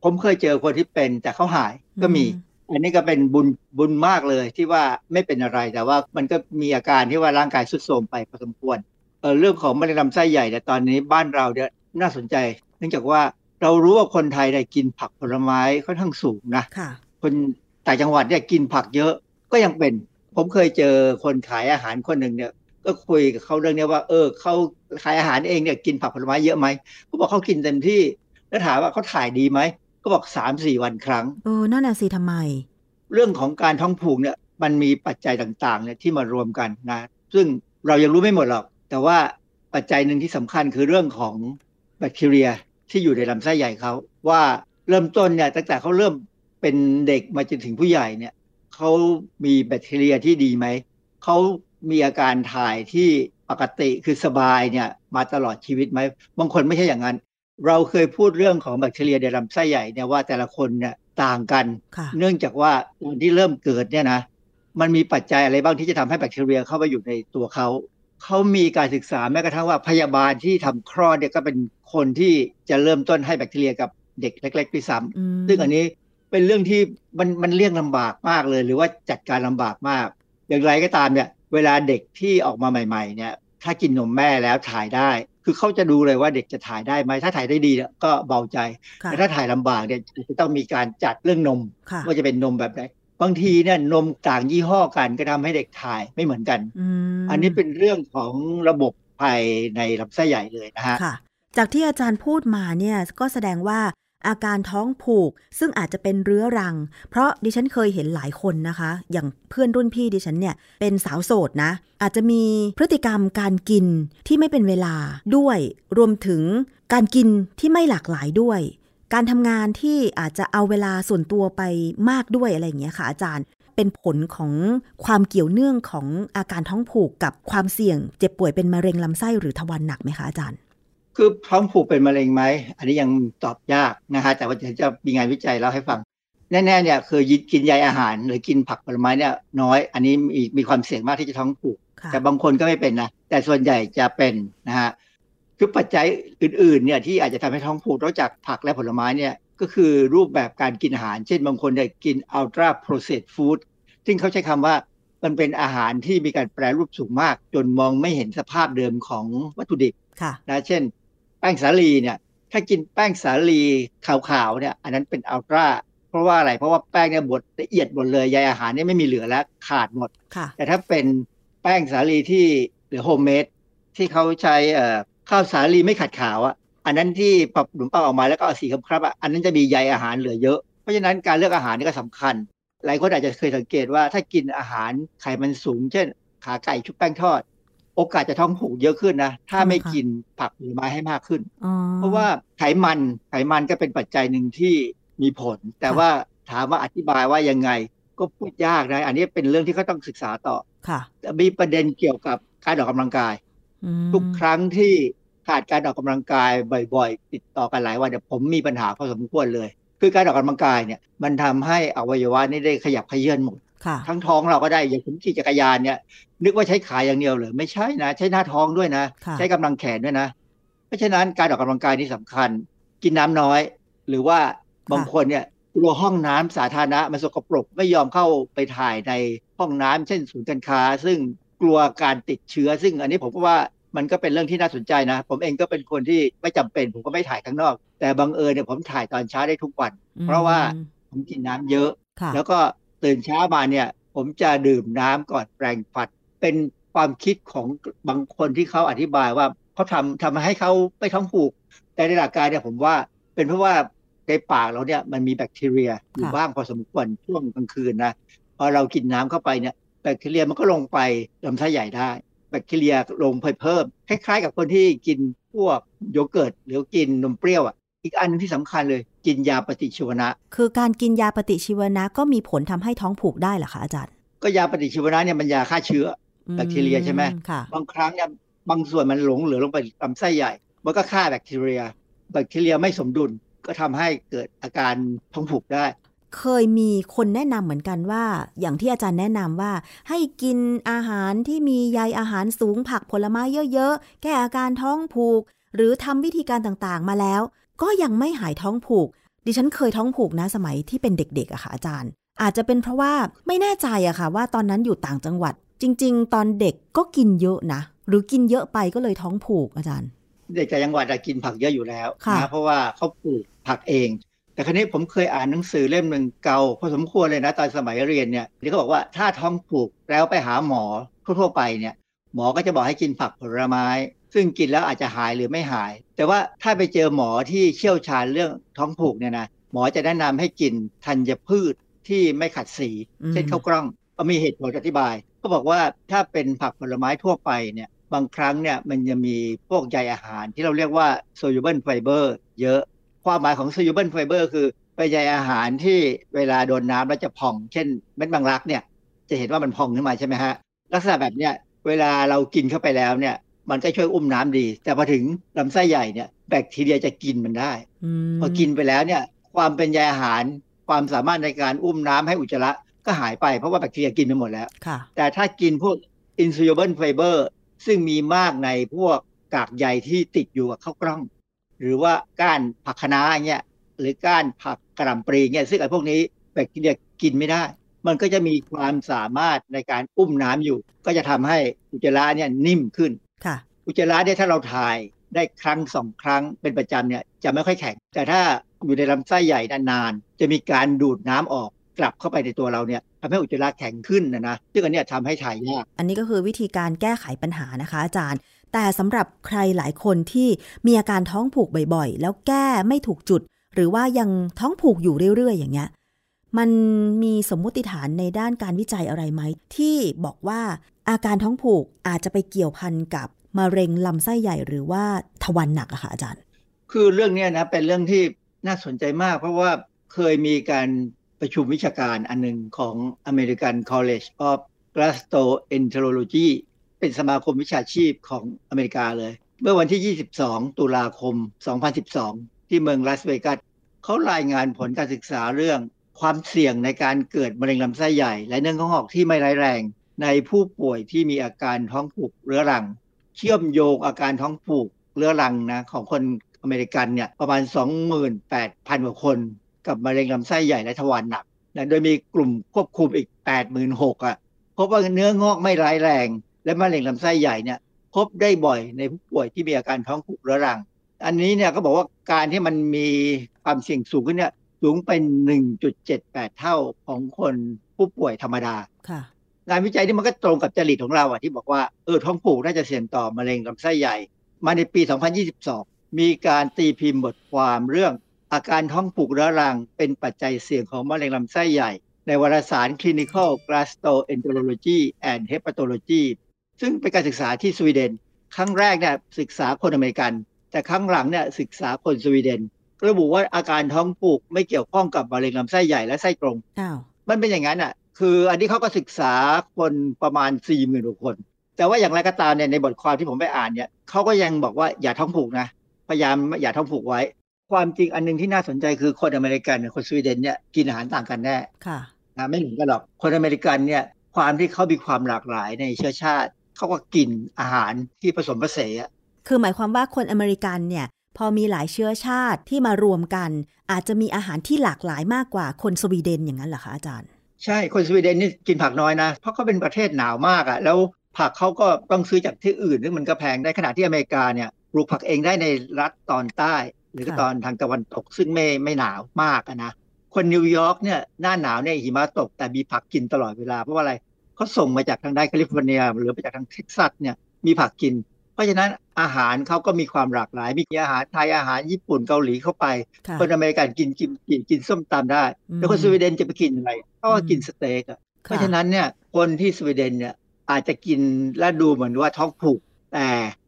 ผมเคยเจอคนที่เป็นแต่เขาหายก็มี อันนี้ก็เป็นบุญบุญมากเลยที่ว่าไม่เป็นอะไรแต่ว่ามันก็มีอาการที่ว่าร่างกายสุดโทรมไปพอสมควรเออเรื่องของมะเร็งลำไส้ใหญ่แต่ตอนนี้บ้านเราเนี่ยน่าสนใจ เนื่องจากว่าเรารู้ว่าคนไทยได้กินผักผลไม้ค่อนข้างสูงนะ ค่ะคนต่างจังหวัดเนี่ยกินผักเยอะก็ยังเป็น ผมเคยเจอคนขายอาหารคนหนึ่งเนี่ย ก็คุยกับเขาเรื่องนี้ว่า เออเขาขายอาหารเองเนี่ยกินผักผลไม้เยอะไหมเขาบอกเขากินเต็มที่ แล้วถามว่าเขาถ่ายดีไหมก็บอกสามสี่วันครั้งเออนั่นน่ะสิทำไม เรื่องของการท้องผูกเนี่ย มันมีปัจจัยต่างๆเนี่ยที่มารวมกันนะ ซึ่งเรายังรู้ไม่หมดหรอก แต่ว่าปัจจัยหนึ่งที่สำคัญคือเรื่องของแบคทีเรียที่อยู่ในลำไส้ใหญ่เขาว่าเริ่มต้นเนี่ยตั้งแต่เขาเริ่ม เป็นเด็กมาจนถึงผู้ใหญ่เนี่ยเขามีแบคทีเรียที่ดีไหม เขามีอาการถ่ายที่ปกติคือสบายเนี่ยมาตลอดชีวิตไหม บางคนไม่ใช่อย่างนั้น เราเคยพูดเรื่องของแบคทีเรียในลำไส้ใหญ่เนี่ยว่าแต่ละคนเนี่ยต่างกันค่ะเนื่องจากว่าตอนที่เริ่มเกิดเนี่ยนะ มันมีปัจจัยอะไรบ้างที่จะทำให้แบคทีเรียเข้าไปอยู่ในตัวเขา เขามีการศึกษาแม้กระทั่งว่าพยาบาลที่ทำคลอดเนี่ยก็เป็นคนที่จะเริ่มต้นให้แบคทีเรียกับเด็กเล็กๆด้วยซ้ำซึ่งอันนี้ เป็นเรื่องที่มันมันเลี่ยงลำบากมากเลย หรือว่าจัดการลำบากมาก อย่างไรก็ตามเนี่ย เวลาเด็กที่ออกมาใหม่ ๆ เนี่ย ถ้ากินนมแม่แล้วถ่ายได้ คือเขาจะดูเลยว่าเด็กจะถ่ายได้ไหมถ้าถ่ายได้ดีก็เบาใจแต่ถ้าถ่ายลำบากเนี่ยจะต้องมีการจัดเรื่องนมว่าจะเป็นนมแบบไหนบางทีเนี่ยนมต่างยี่ห้อกันก็ทำให้เด็กถ่ายไม่เหมือนกันอันนี้เป็นเรื่องของระบบภายในลำไส้ใหญ่เลยนะฮะจากที่อาจารย์พูดมาเนี่ยก็แสดงว่า อาการท้องผูก ซึ่งอาจจะเป็นเรื้อรัง เพราะดิฉันเคยเห็นหลายคนนะคะ อย่างเพื่อนรุ่นพี่ดิฉันเนี่ยเป็นสาวโสดนะ อาจจะมีพฤติกรรมการกินที่ไม่เป็นเวลาด้วย รวมถึงการกินที่ไม่หลากหลายด้วย การทำงานที่อาจจะเอาเวลาส่วนตัวไปมากด้วยอะไรอย่างเงี้ยค่ะอาจารย์เป็นผลของความเกี่ยวเนื่องของอาการท้องผูกกับความเสี่ยง เจ็บป่วยเป็นมะเร็งลำไส้หรือทวารหนักไหมคะอาจารย์ คือท้องผูกเป็นมะเร็งไหม อันนี้ยังตอบยากนะฮะแต่ว่าจะมีงานวิจัยเล่าให้ฟัง แน่ๆเนี่ยคือกินใยอาหาร หรือกินผักผลไม้เนี่ยน้อย อันนี้มีมีความเสี่ยงมากที่จะท้องผูก แต่บางคนก็ไม่เป็นนะ แต่ส่วนใหญ่จะเป็นนะฮะคือปัจจัยอื่นๆเนี่ยที่อาจจะทำให้ท้องผูกนอกจากผักและผลไม้เนี่ยก็คือรูปแบบการกินอาหาร เช่นบางคนเนี่ยกิน ultra processed food ซึ่งเขาใช้คำว่ามันเป็นอาหารที่มีการแปรรูปสูงมาก จนมองไม่เห็นสภาพเดิมของวัตถุดิบนะเช่นแป้งสาลีเนี่ยถ้ากินแป้งสาลีขาวๆเนี่ยอันนั้นเป็นอัลตร้าเพราะว่าอะไรเพราะว่าแป้งเนี่ยบดละเอียดหมดเลยใยอาหารเนี่ยไม่มีเหลือแล้วขาดหมด แต่ถ้าเป็นแป้งสาลีที่หรือโฮมเมดที่เขาใช้ข้าวสาลีไม่ขัดขาวอะอันนั้นที่ปรับหนุนปังออกมาแล้วก็ออกสีคล้ำอะอันนั้นจะมีใยอาหารเหลือเยอะ เพราะฉะนั้นการเลือกอาหารนี่ก็สำคัญ หลายคนอาจจะเคยสังเกตว่าถ้ากินอาหารไขมันสูง เช่น ขาไก่ชุบแป้งทอด โอกาสจะท้องผูกเยอะขึ้นนะ ถ้าไม่กินผักผลไม้ให้มากขึ้น เพราะว่าไขมันไขมันก็เป็นปัจจัยหนึ่งที่มีผล แต่ว่าถามว่าอธิบายว่ายังไง ก็พูดยากนะ อันนี้เป็นเรื่องที่เขาต้องศึกษาต่อค่ะมีประเด็นเกี่ยวกับการออกกำลังกาย ทุกครั้งที่ขาดการออกกำลังกายบ่อย ๆ ติดต่อกันหลายวันเนี่ยผมมีปัญหาพอสมควรเลย คือการออกกำลังกายเนี่ยมันทำให้อวัยวะนี่ได้ขยับขยื่นหมด ทั้งท้องเราก็ได้อย่างผมขี่จักรยานเนี่ย นึกว่าใช้ขาอย่างเดียวเลยไม่ใช่นะ ใช้หน้าท้องด้วยนะ ใช้กำลังแขนด้วยนะ เพราะฉะนั้นการออกกำลังกายนี่สำคัญ กินน้ำน้อย หรือว่าบางคนเนี่ยกลัวห้องน้ำสาธารณะมันสกปรกไม่ยอมเข้าไปถ่ายในห้องน้ำเช่นศูนย์การค้า ซึ่งกลัวการติดเชื้อ ซึ่งอันนี้ผมว่ามันก็เป็นเรื่องที่น่าสนใจนะ ผมเองก็เป็นคนที่ไม่จำเป็น ผมก็ไม่ถ่ายข้างนอก แต่บังเอิญเนี่ยผมถ่ายตอนเช้าได้ทุกวัน เพราะว่าผมกินน้ำเยอะ แล้วก็ ตื่นเช้ามาเนี่ย ผมจะดื่มน้ำก่อนแปรงฟันเป็นความคิดของบางคนที่เขาอธิบายว่าเขาทำทำให้เขาไม่ท้องผูก แต่ในหลักการเนี่ยผมว่าเป็นเพราะว่าในปากเราเนี่ยมันมีแบคทีเรียอยู่บ้างพอสมควรช่วงกลางคืนนะพอเรากินน้ำเข้าไปเนี่ยแบคทีเรียมันก็ลงไปลำไส้ใหญ่ได้ แบคทีเรียลงเพิ่ม คล้ายๆ กับคนที่กินพวกโยเกิร์ตหรือกินนมเปรี้ยวอะอีกอันนึงที่สำคัญเลย กินยาปฏิชีวนะ คือการกินยาปฏิชีวนะก็มีผลทำให้ท้องผูกได้เหรอคะอาจารย์ ก็ยาปฏิชีวนะเนี่ยมันยาฆ่าเชื้อแบคทีเรียใช่ไหมบางครั้งเนี่ยบางส่วนมันหลงเหลือลงไปลำไส้ใหญ่ มันก็ฆ่าแบคทีเรีย แบคทีเรียไม่สมดุลก็ทำให้เกิดอาการท้องผูกได้ เคยมีคนแนะนำเหมือนกันว่า อย่างที่อาจารย์แนะนำว่า ให้กินอาหารที่มีใยอาหารสูงผักผลไม้เยอะๆ แก้อาการท้องผูก หรือทำวิธีการต่างๆมาแล้ว ก็ยังไม่หายท้องผูก ดิฉันเคยท้องผูกนะสมัยที่เป็นเด็กๆอะค่ะอาจารย์ อาจจะเป็นเพราะว่าไม่แน่ใจอะค่ะว่าตอนนั้นอยู่ต่างจังหวัด จริง ๆ ตอนเด็กก็กินเยอะนะ หรือกินเยอะไปก็เลยท้องผูกอาจารย์ เด็กจากจังหวัดกินผักเยอะอยู่แล้วนะเพราะว่าเขาปลูกผักเอง แต่ครั้นี้ผมเคยอ่านหนังสือเล่มหนึ่งเก่าพอสมควรเลยนะตอนสมัยเรียนเนี่ยที่เขาบอกว่าถ้าท้องผูกแล้วไปหาหมอทั่วไปเนี่ยหมอก็จะบอกให้กินผักผลไม้ ซึ่งกินแล้วอาจจะหายหรือไม่หาย แต่ว่าถ้าไปเจอหมอที่เชี่ยวชาญเรื่องท้องผูกเนี่ยนะหมอจะแนะนำให้กินธัญพืชที่ไม่ขัดสี เช่นข้าวกล้องก็มีเหตุผลอธิบาย ก็บอกว่าถ้าเป็นผักผลไม้ทั่วไปเนี่ยบางครั้งเนี่ยมันจะมีพวกใยอาหารที่เราเรียกว่า soluble fiber เยอะ ความหมายของ soluble fiber คือเป็นใยอาหารที่เวลาโดนน้ำแล้วจะพอง เช่นเม็ดบางรักเนี่ยจะเห็นว่ามันพองขึ้นมาใช่ไหมฮะลักษณะแบบเนี้ยเวลาเรากินเข้าไปแล้วเนี่ย มันก็ช่วยอุ้มน้ำดี แต่พอถึงลำไส้ใหญ่เนี่ยแบคทีเรียจะกินมันได้ พอกินไปแล้วเนี่ยความเป็นใยอาหารความสามารถในการอุ้มน้ำให้อุจจาระก็หายไปเพราะว่าแบคทีเรียกินไปหมดแล้วค่ะแต่ถ้ากินพวก insoluble fiber ซึ่งมีมากในพวกกากใยที่ติดอยู่กับข้าวกล้อง หรือว่าก้านผักคะน้าเงี้ยหรือก้านผักกระหล่ำปลีเงี้ยซึ่งไอ้พวกนี้แบคทีเรียกินไม่ได้ มันก็จะมีความสามารถในการอุ้มน้ำอยู่ ก็จะทำให้อุจจาระเนี่ยนิ่มขึ้นค่ะ อุจจาระเนี่ยถ้าเราถ่ายได้ครั้งสองครั้งเป็นประจำเนี่ยจะไม่ค่อยแข็ง แต่ถ้าอยู่ในลำไส้ใหญ่นานๆจะมีการดูดน้ำออกกลับเข้าไปในตัวเราเนี่ยทำให้อุจจาระแข็งขึ้นนะนะซึ่งอันเนี้ยทำให้ถ่ายยากอันนี้ก็คือวิธีการแก้ไขปัญหานะคะ อาจารย์ แต่สำหรับใครหลายคนที่มีอาการท้องผูกบ่อยๆ แล้วแก้ไม่ถูกจุด หรือว่ายังท้องผูกอยู่เรื่อยๆ อย่างเงี้ยมันมีสมมุติฐานในด้านการวิจัยอะไรไหม ที่บอกว่า อาการท้องผูกอาจจะไปเกี่ยวพันกับมะเร็งลำไส้ใหญ่หรือว่าทวารหนักอะค่ะอาจารย์ คือเรื่องนี้นะเป็นเรื่องที่น่าสนใจมาก เพราะว่าเคยมีการประชุมวิชาการอันหนึ่งของ American College of Gastroenterology เป็นสมาคมวิชาชีพของอเมริกาเลย เมื่อวันที่ 22 ตุลาคม 2012 ที่เมืองลาสเวกัสเขารายงานผลการศึกษาเรื่องความเสี่ยงในการเกิดมะเร็งลำไส้ใหญ่ และเนื้องอกที่ไม่ร้ายแรง ในผู้ป่วยที่มีอาการท้องผูกเรื้อรัง เชื่อมโยงอาการท้องผูกเรื้อรังนะของคนอเมริกันเนี่ยประมาณ 28,000 กว่าคน กับมะเร็งลำไส้ใหญ่และทวารหนักนะโดยมีกลุ่มควบคุมอีก 86,000อะพบว่าเนื้องอกไม่ร้ายแรง และมะเร็งลำไส้ใหญ่เนี่ยพบได้บ่อยในผู้ป่วยที่มีอาการท้องผูกเรื้อรัง อันนี้เนี่ยก็บอกว่าการที่มันมีความเสี่ยงสูงขึ้นเนี่ยสูงเป็น 1.78 เท่าของคนผู้ป่วยธรรมดาค่ะ งานวิจัยนี่มันก็ตรงกับจริตของเราอะที่บอกว่าเออท้องผูกน่าจะเสี่ยงต่อมะเร็งลำไส้ใหญ่ มาในปี 2022 มีการตีพิมพ์บทความเรื่อง อาการท้องผูกเรื้อรัง เป็นปัจจัยเสี่ยงของมะเร็งลำไส้ใหญ่ ในวารสาร Clinical Gastroenterology and Hepatology ซึ่งเป็นการศึกษาที่สวีเดน ครั้งแรกเนี่ยศึกษาคนอเมริกัน แต่ครั้งหลังเนี่ยศึกษาคนสวีเดนระบุว่าอาการท้องผูกไม่เกี่ยวข้องกับมะเร็งลำไส้ใหญ่และไส้ตรงอ้าวมันเป็นอย่างนั้นอะ คืออันนี้เขาก็ศึกษาคนประมาณ4ี่หมื่นกว่าคน แต่ว่าอย่างไรก็ตามเนี่ยในบทความที่ผมไปอ่านเนี่ยเขาก็ยังบอกว่าอย่าท้องผูกนะพยายามอย่าท้องผูกไว้ ความจริงอันหนึงที่น่าสนใจคือคนอเมริกันกับคนสวีเดนเนี่ยกินอาหารต่างกันแน่ค่ะนะไม่เหมือนกันหรอกคนอเมริกันเนี่ยความที่เขามีความหลากหลายในเชื้อชาติเขาก็กินอาหารที่ผสมผสานอะคือหมายความว่าคนอเมริกันเนี่ยพอมีหลายเชื้อชาติที่มารวมกัน อาจจะมีอาหารที่หลากหลายมากกว่าคนสวีเดนอย่างนั้นเหรอคะอาจารย์ ใช่คนสวีเดนนี่กินผักน้อยนะ เพราะเขาเป็นประเทศหนาวมากอะ่ะ แล้วผักเขาก็ต้องซื้อจากที่อื่นซึ่งมันก็แพงได้ขณะที่อเมริกาเนี่ยปลูกผักเองได้ในรัฐตอนใต้ หรือก็ตอนทางตะวันตกซึ่งไม่ไม่หนาวมากนะคนนิวยอร์กเนี่ยหน้าหนาวเนี่ยหิมะตกแต่มีผักกินตลอดเวลาเพราะว่าอะไรเขาส่งมาจากทางด้านแคลิฟอร์เนีย หรือมาจากทางเท็กซัสเนี่ยมีผักกิน เพราะฉะนั้นอาหารเขาก็มีความหลากหลาย มีอาหารไทยอาหารญี่ปุ่นเกาหลีเข้าไปค่ะคนอเมริกันกินกินกินกินส้มตำได้อืมแล้วคนสวีเดนจะไปกินอะไรเขาก็กินสเต็กอะเพราะฉะนั้นเนี่ยคนที่สวีเดนเนี่ยอาจจะกินและดูเหมือนว่าท้องผูก แต่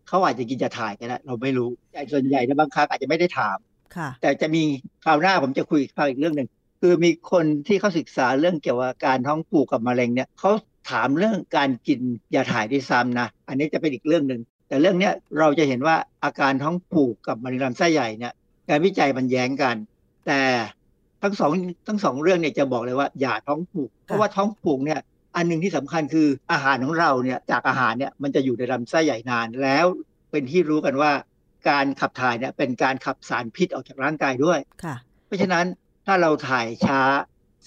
เขาอาจจะกินจะถ่ายกันนะเราไม่รู้แต่ส่วนใหญ่ในบางครั้งอาจจะไม่ได้ถามค่ะแต่จะมีคราวหน้าผมจะคุยภาคอีกเรื่องหนึ่งคือมีคนที่เขาศึกษาเรื่องเกี่ยวกับการท้องผูกกับมะเร็งเนี่ยเขาถามเรื่องการกินยาถ่ายด้วยซ้ำนะ อันนี้จะเป็นอีกเรื่องหนึ่ง แต่เรื่องเนี้ยเราจะเห็นว่าอาการท้องผูกกับมะเร็งลำไส้ใหญ่เนี่ยการวิจัยมันแย้งกัน แต่ทั้งสองทั้งสองเรื่องเนี่ยจะบอกเลยว่าอย่าท้องผูก เพราะว่าท้องผูกเนี่ยอันหนึ่งที่สำคัญคืออาหารของเราเนี่ยจากอาหารเนี่ยมันจะอยู่ในลำไส้ใหญ่นานแล้วเป็นที่รู้กันว่าการขับถ่ายเนี่ยเป็นการขับสารพิษออกจากร่างกายด้วยค่ะเพราะฉะนั้นถ้าเราถ่ายช้า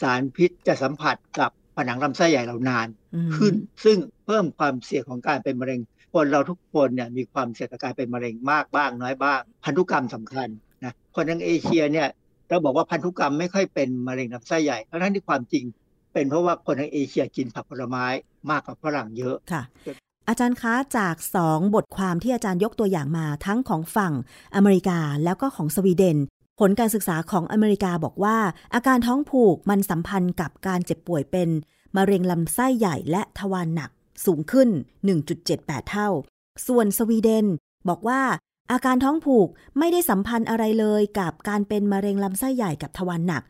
สารพิษจะสัมผัสกับผนังลำไส้ใหญ่เรานานอืมขึ้น ซึ่งเพิ่มความเสี่ยงของการเป็นมะเร็ง คนเราทุกคนเนี่ยมีความเสี่ยงต่อการเป็นมะเร็งมากบ้างน้อยบ้าง พันธุกรรมสำคัญนะคนทางเอเชียเนี่ยเราบอกว่าพันธุกรรมไม่ค่อยเป็นมะเร็งลำไส้ใหญ่ทั้งที่ความจริง เป็นเพราะว่าคนทางเอเชียกินผักผลไม้มากกว่าฝรั่งเยอะค่ะอาจารย์คะจากสองบทความที่อาจารย์ยกตัวอย่างมาทั้งของฝั่งอเมริกาแล้วก็ของสวีเดน ผลการศึกษาของอเมริกาบอกว่า อาการท้องผูกมันสัมพันธ์กับการเจ็บป่วยเป็น มะเร็งลำไส้ใหญ่และทวารหนัก สูงขึ้น 1.78 เท่า ส่วนสวีเดนบอกว่าอาการท้องผูกไม่ได้สัมพันธ์อะไรเลยกับการเป็นมะเร็งลำไส้ใหญ่กับทวารหนัก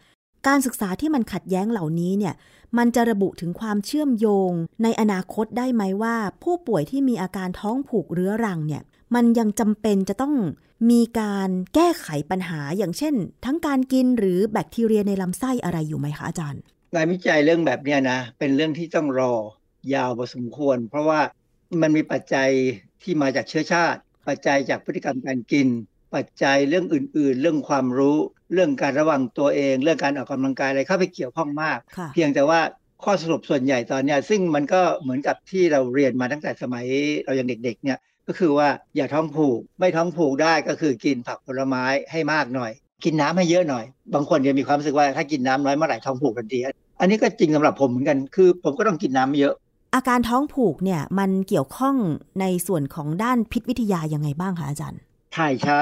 การศึกษาที่มันขัดแย้งเหล่านี้เนี่ย มันจะระบุถึงความเชื่อมโยง ในอนาคตได้ไหมว่า ผู้ป่วยที่มีอาการท้องผูกเรื้อรังเนี่ย มันยังจำเป็นจะต้องมีการแก้ไขปัญหาอย่างเช่น ทั้งการกินหรือแบคทีเรียในลำไส้อะไรอยู่ไหมคะอาจารย์ งานวิจัยเรื่องแบบเนี้ยนะ เป็นเรื่องที่ต้องรอ ยาวพอสมควร เพราะว่ามันมีปัจจัยที่มาจากเชื้อชาติ ปัจจัยจากพฤติกรรมการกิน ปัจจัยเรื่องอื่น ๆ เรื่องความรู้ เรื่องการระวังตัวเอง เรื่องการออกกำลังกายอะไรเข้าไปเกี่ยวข้องมากค่ะเพียงแต่ว่าข้อสรุปส่วนใหญ่ตอนเนี้ยซึ่งมันก็เหมือนกับที่เราเรียนมาตั้งแต่สมัยเรายังเด็กๆเนี่ยก็คือว่าอย่าท้องผูก ไม่ท้องผูกได้ก็คือกินผักผลไม้ให้มากหน่อย กินน้ำให้เยอะหน่อย บางคนจะมีความรู้สึกว่าถ้ากินน้ำน้อยเมื่อไหร่ท้องผูกทันทีอันนี้ก็จริงสำหรับผมเหมือนกันคือ ผมก็ต้องกินน้ำเยอะ อาการท้องผูกเนี่ยมันเกี่ยวข้องในส่วนของด้านพิษวิทยายังไงบ้างคะอาจารย์ ถ่ายช้า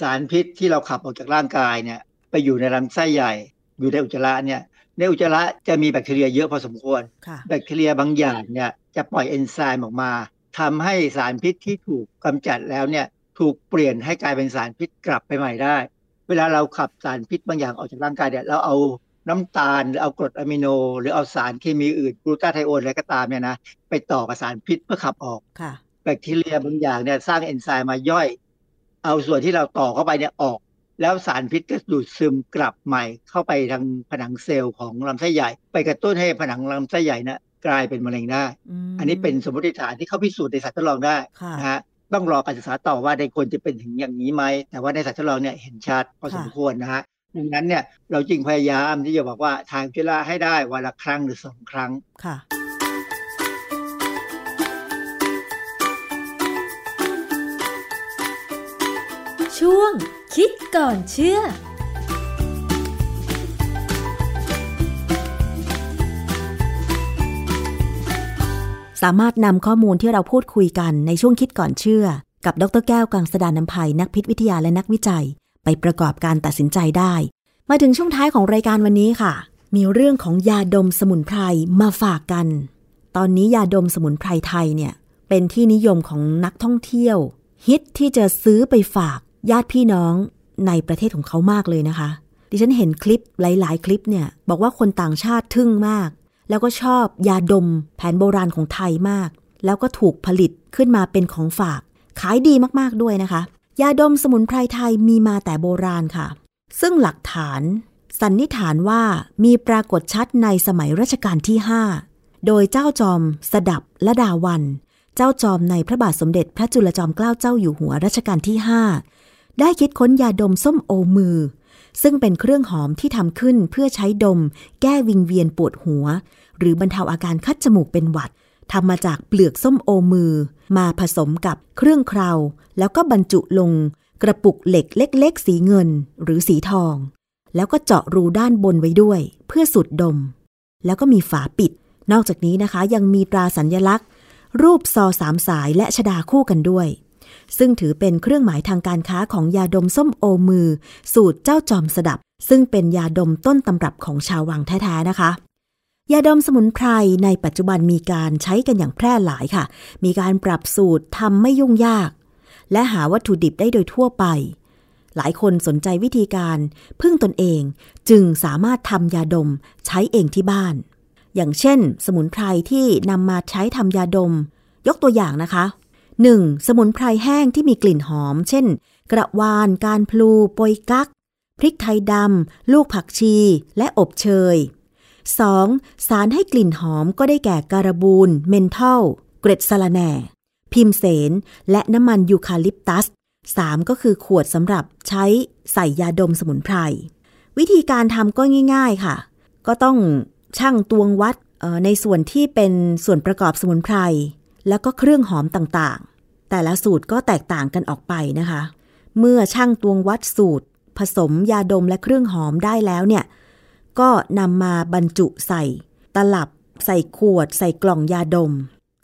สารพิษที่เราขับออกจากร่างกายเนี่ยไปอยู่ในลำไส้ใหญ่ อยู่ในอุจจาระเนี่ยในอุจจาระจะมีแบคทีเรียเยอะพอสมควรค่ะแบคทีเรียบางอย่างเนี่ยจะปล่อยเอนไซม์ออกมาทำให้สารพิษที่ถูกกำจัดแล้วเนี่ยถูกเปลี่ยนให้กลายเป็นสารพิษกลับไปใหม่ได้ เวลาเราขับสารพิษบางอย่างออกจากร่างกายเนี่ยเราเอา น้ำตาลหรือเอากรดอะมิโน หรือเอาสารเคมีอื่นกลูตาไทโอนอะไรก็ตามเนี่ยนะไปต่อกับสารพิษเพื่อขับออกค่ะแบคทีเรียบางอย่างเนี่ยสร้างเอนไซม์มาย่อย เอาส่วนที่เราต่อเข้าไปเนี่ยออก แล้วสารพิษก็ดูดซึมกลับใหม่เข้าไปทางผนังเซลล์ของลำไส้ใหญ่ ไปกระตุ้นให้ผนังลำไส้ใหญ่นะกลายเป็นมะเร็งได้มอันนี้เป็นสมมติฐานที่เขาพิสูจน์ในสัตว์ทดลองได้ค่ะนะฮะต้องรอการศึกษาต่อว่าในคนจะเป็นถึงอย่างนี้ไหม แต่ว่าในสัตว์ทดลองเนี่ยเห็นชัดพอสมควรนะฮะ ดังนั้นเนี่ยเราจึงพยายามที่จะบอกว่าทานจุฬาให้ได้วันละครั้งหรือสองครั้งค่ะช่วงคิดก่อนเชื่อ สามารถนำข้อมูลที่เราพูดคุยกันในช่วงคิดก่อนเชื่อ กับดรแก้วกังสดานนภัยนักพิษวิทยาและนักวิจัย ไปประกอบการตัดสินใจได้ มาถึงช่วงท้ายของรายการวันนี้ค่ะ มีเรื่องของยาดมสมุนไพรมาฝากกัน ตอนนี้ยาดมสมุนไพรไทยเนี่ยเป็นที่นิยมของนักท่องเที่ยว ฮิตที่จะซื้อไปฝากญาติพี่น้องในประเทศของเขามากเลยนะคะ ดิฉันเห็นคลิปหลาย ๆ คลิปเนี่ย บอกว่าคนต่างชาติทึ่งมาก แล้วก็ชอบยาดมแผนโบราณของไทยมาก แล้วก็ถูกผลิตขึ้นมาเป็นของฝาก ขายดีมากๆด้วยนะคะ ยาดมสมุนไพรไทยมีมาแต่โบราณค่ะ ซึ่งหลักฐาน สันนิษฐานว่ามีปรากฏชัดในสมัยรัชกาลที่ 5 โดยเจ้าจอม สดับละดาวัน เจ้าจอมในพระบาทสมเด็จพระจุลจอมเกล้าเจ้าอยู่หัวรัชกาลที่ 5 ได้คิดค้นยาดมส้มโอมือ ซึ่งเป็นเครื่องหอมที่ทำขึ้นเพื่อใช้ดม แก้วิงเวียนปวดหัว หรือบรรเทาอาการคัดจมูกเป็นหวัด ทำมาจากเปลือกส้มโอมือ มาผสมกับเครื่องเคราวแล้วก็บรรจุลงกระปุกเหล็กเล็ก ๆ สีเงินหรือสีทอง แล้วก็เจาะรูด้านบนไว้ด้วย เพื่อสูดดม แล้วก็มีฝาปิด นอกจากนี้นะคะ ยังมีตราสัญญลักษณ์ รูปซอสามสายและชดาคู่กันด้วย ซึ่งถือเป็นเครื่องหมายทางการค้าของยาดมส้มโอมือ สูตรเจ้าจอมสดับ ซึ่งเป็นยาดมต้นตำรับของชาววังแท้ๆนะคะ ยาดมสมุนไพรในปัจจุบันมีการใช้กันอย่างแพร่หลายค่ะ มีการปรับสูตรทำไม่ยุ่งยาก และหาวัตถุดิบได้โดยทั่วไป หลายคนสนใจวิธีการพึ่งตนเองจึงสามารถทำยาดมใช้เองที่บ้าน อย่างเช่น สมุนไพรที่นำมาใช้ทำยาดม ยกตัวอย่างนะคะ 1. สมุนไพรแห้งที่มีกลิ่นหอม เช่น กระวาน การพลูโปยกัก พริกไทยดำ ลูกผักชี และอบเชย 2. สารให้กลิ่นหอมก็ได้แก่การบูน เมนทอลเกร็ดสะระแหน่ พิมเสน และน้ำมันยูคาลิปตัส 3. ก็คือขวดสำหรับใช้ใส่ยาดมสมุนไพร วิธีการทำก็ง่าย ๆค่ะ ก็ต้องชั่งตวงวัดในส่วนที่เป็นส่วนประกอบสมุนไพร แล้วก็เครื่องหอมต่างๆ แต่ละสูตรก็แตกต่างกันออกไปนะคะ เมื่อช่างตวงวัดสูตร ผสมยาดมและเครื่องหอมได้แล้วเนี่ย ก็นำมาบรรจุใส่ ตลับ ใส่ขวด ใส่กล่องยาดม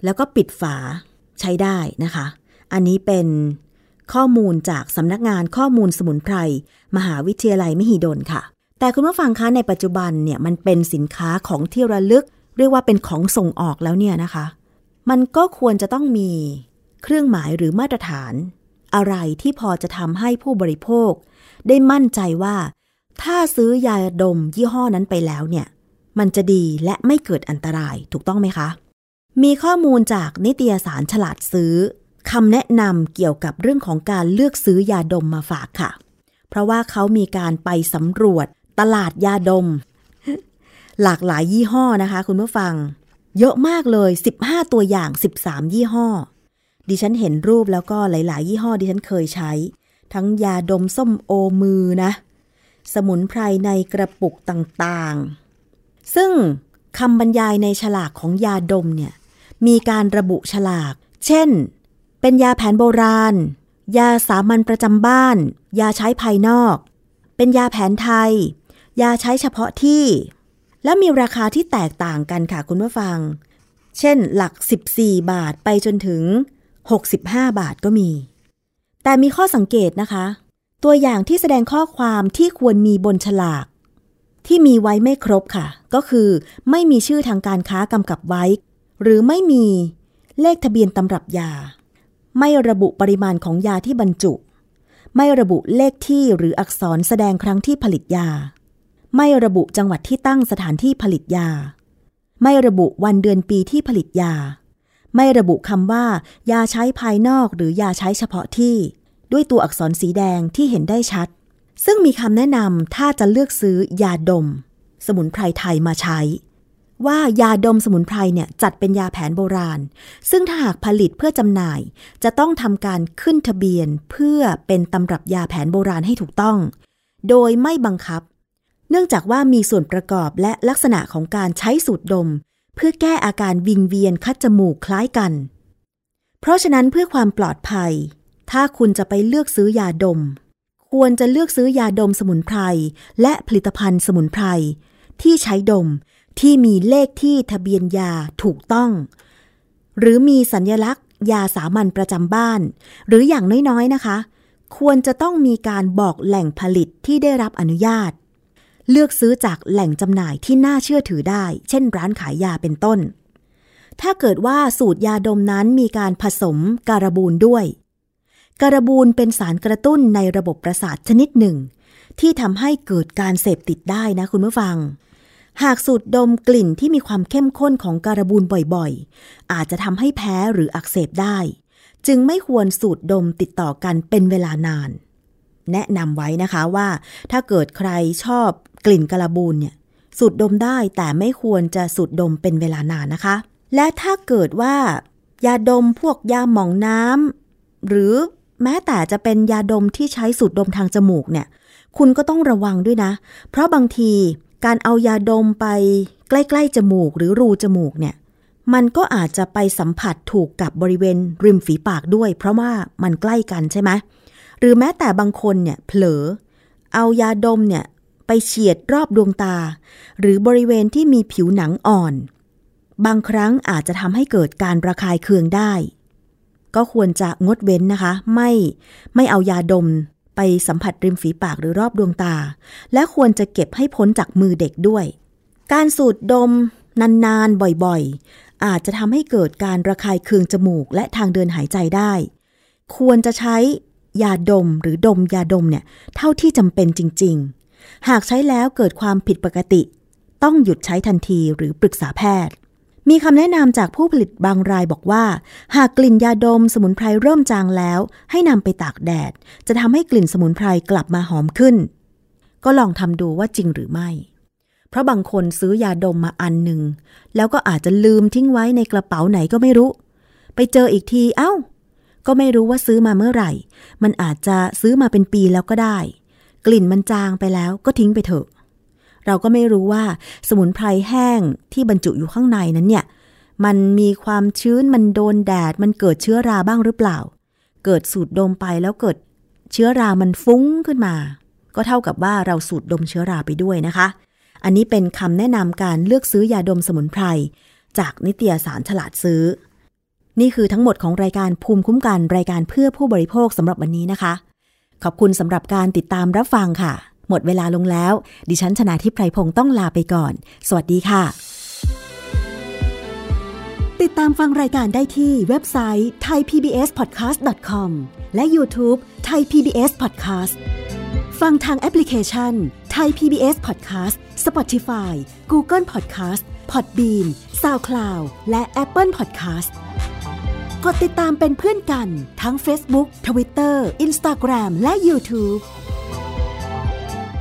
แล้วก็ปิดฝาใช้ได้นะคะ อันนี้เป็นข้อมูลจากสำนักงานข้อมูลสมุนไพร มหาวิทยาลัยมหิดลค่ะ แต่คุณผู้ฟังคะในปัจจุบันเนี่ยมันเป็นสินค้าของที่ระลึก เรียกว่าเป็นของส่งออกแล้วเนี่ยนะคะ มันก็ควรจะต้องมีเครื่องหมายหรือมาตรฐาน อะไรที่พอจะทำให้ผู้บริโภค ได้มั่นใจว่า ถ้าซื้อยาดมยี่ห้อนั้นไปแล้วเนี่ย มันจะดีและไม่เกิดอันตรายถูกต้องไหมคะ มีข้อมูลจากนิตยสารฉลาดซื้อคำแนะนำเกี่ยวกับเรื่องของการเลือกซื้อยาดมมาฝากค่ะ เพราะว่าเขามีการไปสำรวจตลาดยาดม หลากหลายยี่ห้อนะคะ คุณผู้ฟัง เยอะมากเลย 15 ตัวอย่าง 13 ยี่ห้อ ดิฉันเห็นรูปแล้วก็หลาย ๆ ยี่ห้อดิฉันเคยใช้ ทั้งยาดมส้มโอมือนะ สมุนไพรในกระปุกต่างๆ ซึ่งคำบรรยายในฉลากของยาดมเนี่ยมีการระบุฉลาก เช่น เป็นยาแผนโบราณ ยาสามัญประจำบ้าน ยาใช้ภายนอก เป็นยาแผนไทย ยาใช้เฉพาะที่ และมีราคาที่แตกต่างกันค่ะคุณผู้ฟัง เช่นหลัก 14 บาทไปจนถึง 65 บาทก็มี แต่มีข้อสังเกตนะคะ ตัวอย่างที่แสดงข้อความที่ควรมีบนฉลาก ที่มีไว้ไม่ครบค่ะ ก็คือไม่มีชื่อทางการค้ากำกับไว้ หรือไม่มีเลขทะเบียนตำรับยา ไม่ระบุปริมาณของยาที่บรรจุ ไม่ระบุเลขที่หรืออักษรแสดงครั้งที่ผลิตยา ไม่ระบุจังหวัดที่ตั้งสถานที่ผลิตยา ไม่ระบุวันเดือนปีที่ผลิตยา ไม่ระบุคำว่า ยาใช้ภายนอกหรือยาใช้เฉพาะที่ ด้วยตัวอักษรสีแดงที่เห็นได้ชัด ซึ่งมีคำแนะนำถ้าจะเลือกซื้อยาดม สมุนไพรไทยมาใช้ ว่ายาดมสมุนไพรเนี่ยจัดเป็นยาแผนโบราณ ซึ่งถ้าหากผลิตเพื่อจำหน่าย จะต้องทำการขึ้นทะเบียนเพื่อเป็นตำรับยาแผนโบราณให้ถูกต้อง โดยไม่บังคับ เนื่องจากว่ามีส่วนประกอบและลักษณะของการใช้สูตรดม เพื่อแก้อาการวิงเวียนคัดจมูกคล้ายกัน เพราะฉะนั้นเพื่อความปลอดภัย ถ้าคุณจะไปเลือกซื้อยาดม ควรจะเลือกซื้อยาดมสมุนไพร และผลิตภัณฑ์สมุนไพร ที่ใช้ดมที่มีเลขที่ทะเบียนยาถูกต้อง หรือมีสัญญลักษณ์ ยาสามัญประจำบ้าน หรืออย่างน้อยๆนะคะ ควรจะต้องมีการบอกแหล่งผลิตที่ได้รับอนุญาต เลือกซื้อจากแหล่งจำหน่ายที่น่าเชื่อถือได้ เช่น ร้านขายยาเป็นต้น ถ้าเกิดว่าสูตรยาดมนั้นมีการผสมการบูนด้วย การบูนเป็นสารกระตุ้นในระบบประสาทชนิดหนึ่ง ที่ทำให้เกิดการเสพติดได้นะคุณผู้ฟัง หากสูดดมกลิ่นที่มีความเข้มข้นของการบูนบ่อยๆ อาจจะทำให้แพ้หรืออักเสบได้ จึงไม่ควรสูดดมติดต่อกันเป็นเวลานาน แนะนำไว้นะคะว่า ถ้าเกิดใครชอบกลิ่นการบูนเนี่ยสูดดมได้แต่ไม่ควรจะสูดดมเป็นเวลานานนะคะ และถ้าเกิดว่ายาดมพวกยาหมองน้ำหรือ แม้แต่จะเป็นยาดมที่ใช้สูดดมทางจมูกเนี่ย คุณก็ต้องระวังด้วยนะ เพราะบางทีการเอายาดมไปใกล้ ๆ จมูกหรือรูจมูกเนี่ย มันก็อาจจะไปสัมผัสถูกกับบริเวณริมฝีปากด้วย เพราะว่ามันใกล้กันใช่ไหมหรือแม้แต่บางคนเนี่ยเผลอ เอายาดมเนี่ยไปเฉียดรอบดวงตา หรือบริเวณที่มีผิวหนังอ่อน บางครั้งอาจจะทำให้เกิดการระคายเคืองได้ ก็ควรจะงดเว้นนะคะ ไม่ไม่เอายาดมไปสัมผัสริมฝีปากหรือรอบดวงตา และควรจะเก็บให้พ้นจากมือเด็กด้วย การสูดดมนานๆ บ่อยๆ อาจจะทำให้เกิดการระคายเคืองจมูกและทางเดินหายใจได้ ควรจะใช้ยาดมหรือดมยาดมเนี่ยเท่าที่จำเป็นจริง ๆ หากใช้แล้วเกิดความผิดปกติ ต้องหยุดใช้ทันทีหรือปรึกษาแพทย์ มีคำแนะนำจากผู้ผลิตบางรายบอกว่า หากกลิ่นยาดมสมุนไพรเริ่มจางแล้ว ให้นำไปตากแดด จะทำให้กลิ่นสมุนไพรกลับมาหอมขึ้น ก็ลองทำดูว่าจริงหรือไม่ เพราะบางคนซื้อยาดมมาอันหนึ่ง แล้วก็อาจจะลืมทิ้งไว้ในกระเป๋าไหนก็ไม่รู้ ไปเจออีกทีเอา้า ก็ไม่รู้ว่าซื้อมาเมื่อไหร่ มันอาจจะซื้อมาเป็นปีแล้วก็ได้ กลิ่นมันจางไปแล้วก็ทิ้งไปเถอะ เราก็ไม่รู้ว่าสมุนไพรแห้งที่บรรจุอยู่ข้างในนั้นเนี่ย มันมีความชื้นมันโดนแดด มันเกิดเชื้อราบ้างหรือเปล่า เกิดสูดดมไปแล้วเกิดเชื้อรามันฟุ้งขึ้นมา ก็เท่ากับว่าเราสูดดมเชื้อราไปด้วยนะคะ อันนี้เป็นคำแนะนำการเลือกซื้อยาดมสมุนไพร จากนิตยสารฉลาดซื้อ นี่คือทั้งหมดของรายการภูมิคุ้มกันรายการเพื่อผู้บริโภคสำหรับวันนี้นะคะ ขอบคุณสำหรับการติดตามรับฟังค่ะ หมดเวลาลงแล้ว ดิฉันชนะทิพไพรพงศ์ต้องลาไปก่อน สวัสดีค่ะ ติดตามฟังรายการได้ที่เว็บไซต์ thaipbspodcast.com และ YouTube Thai PBS Podcast ฟังทางแอปพลิเคชัน Thai PBS Podcast Spotify Google Podcast Podbean SoundCloud และ Apple Podcast กดติดตามเป็นเพื่อนกันทั้ง Facebook Twitter Instagram และ YouTube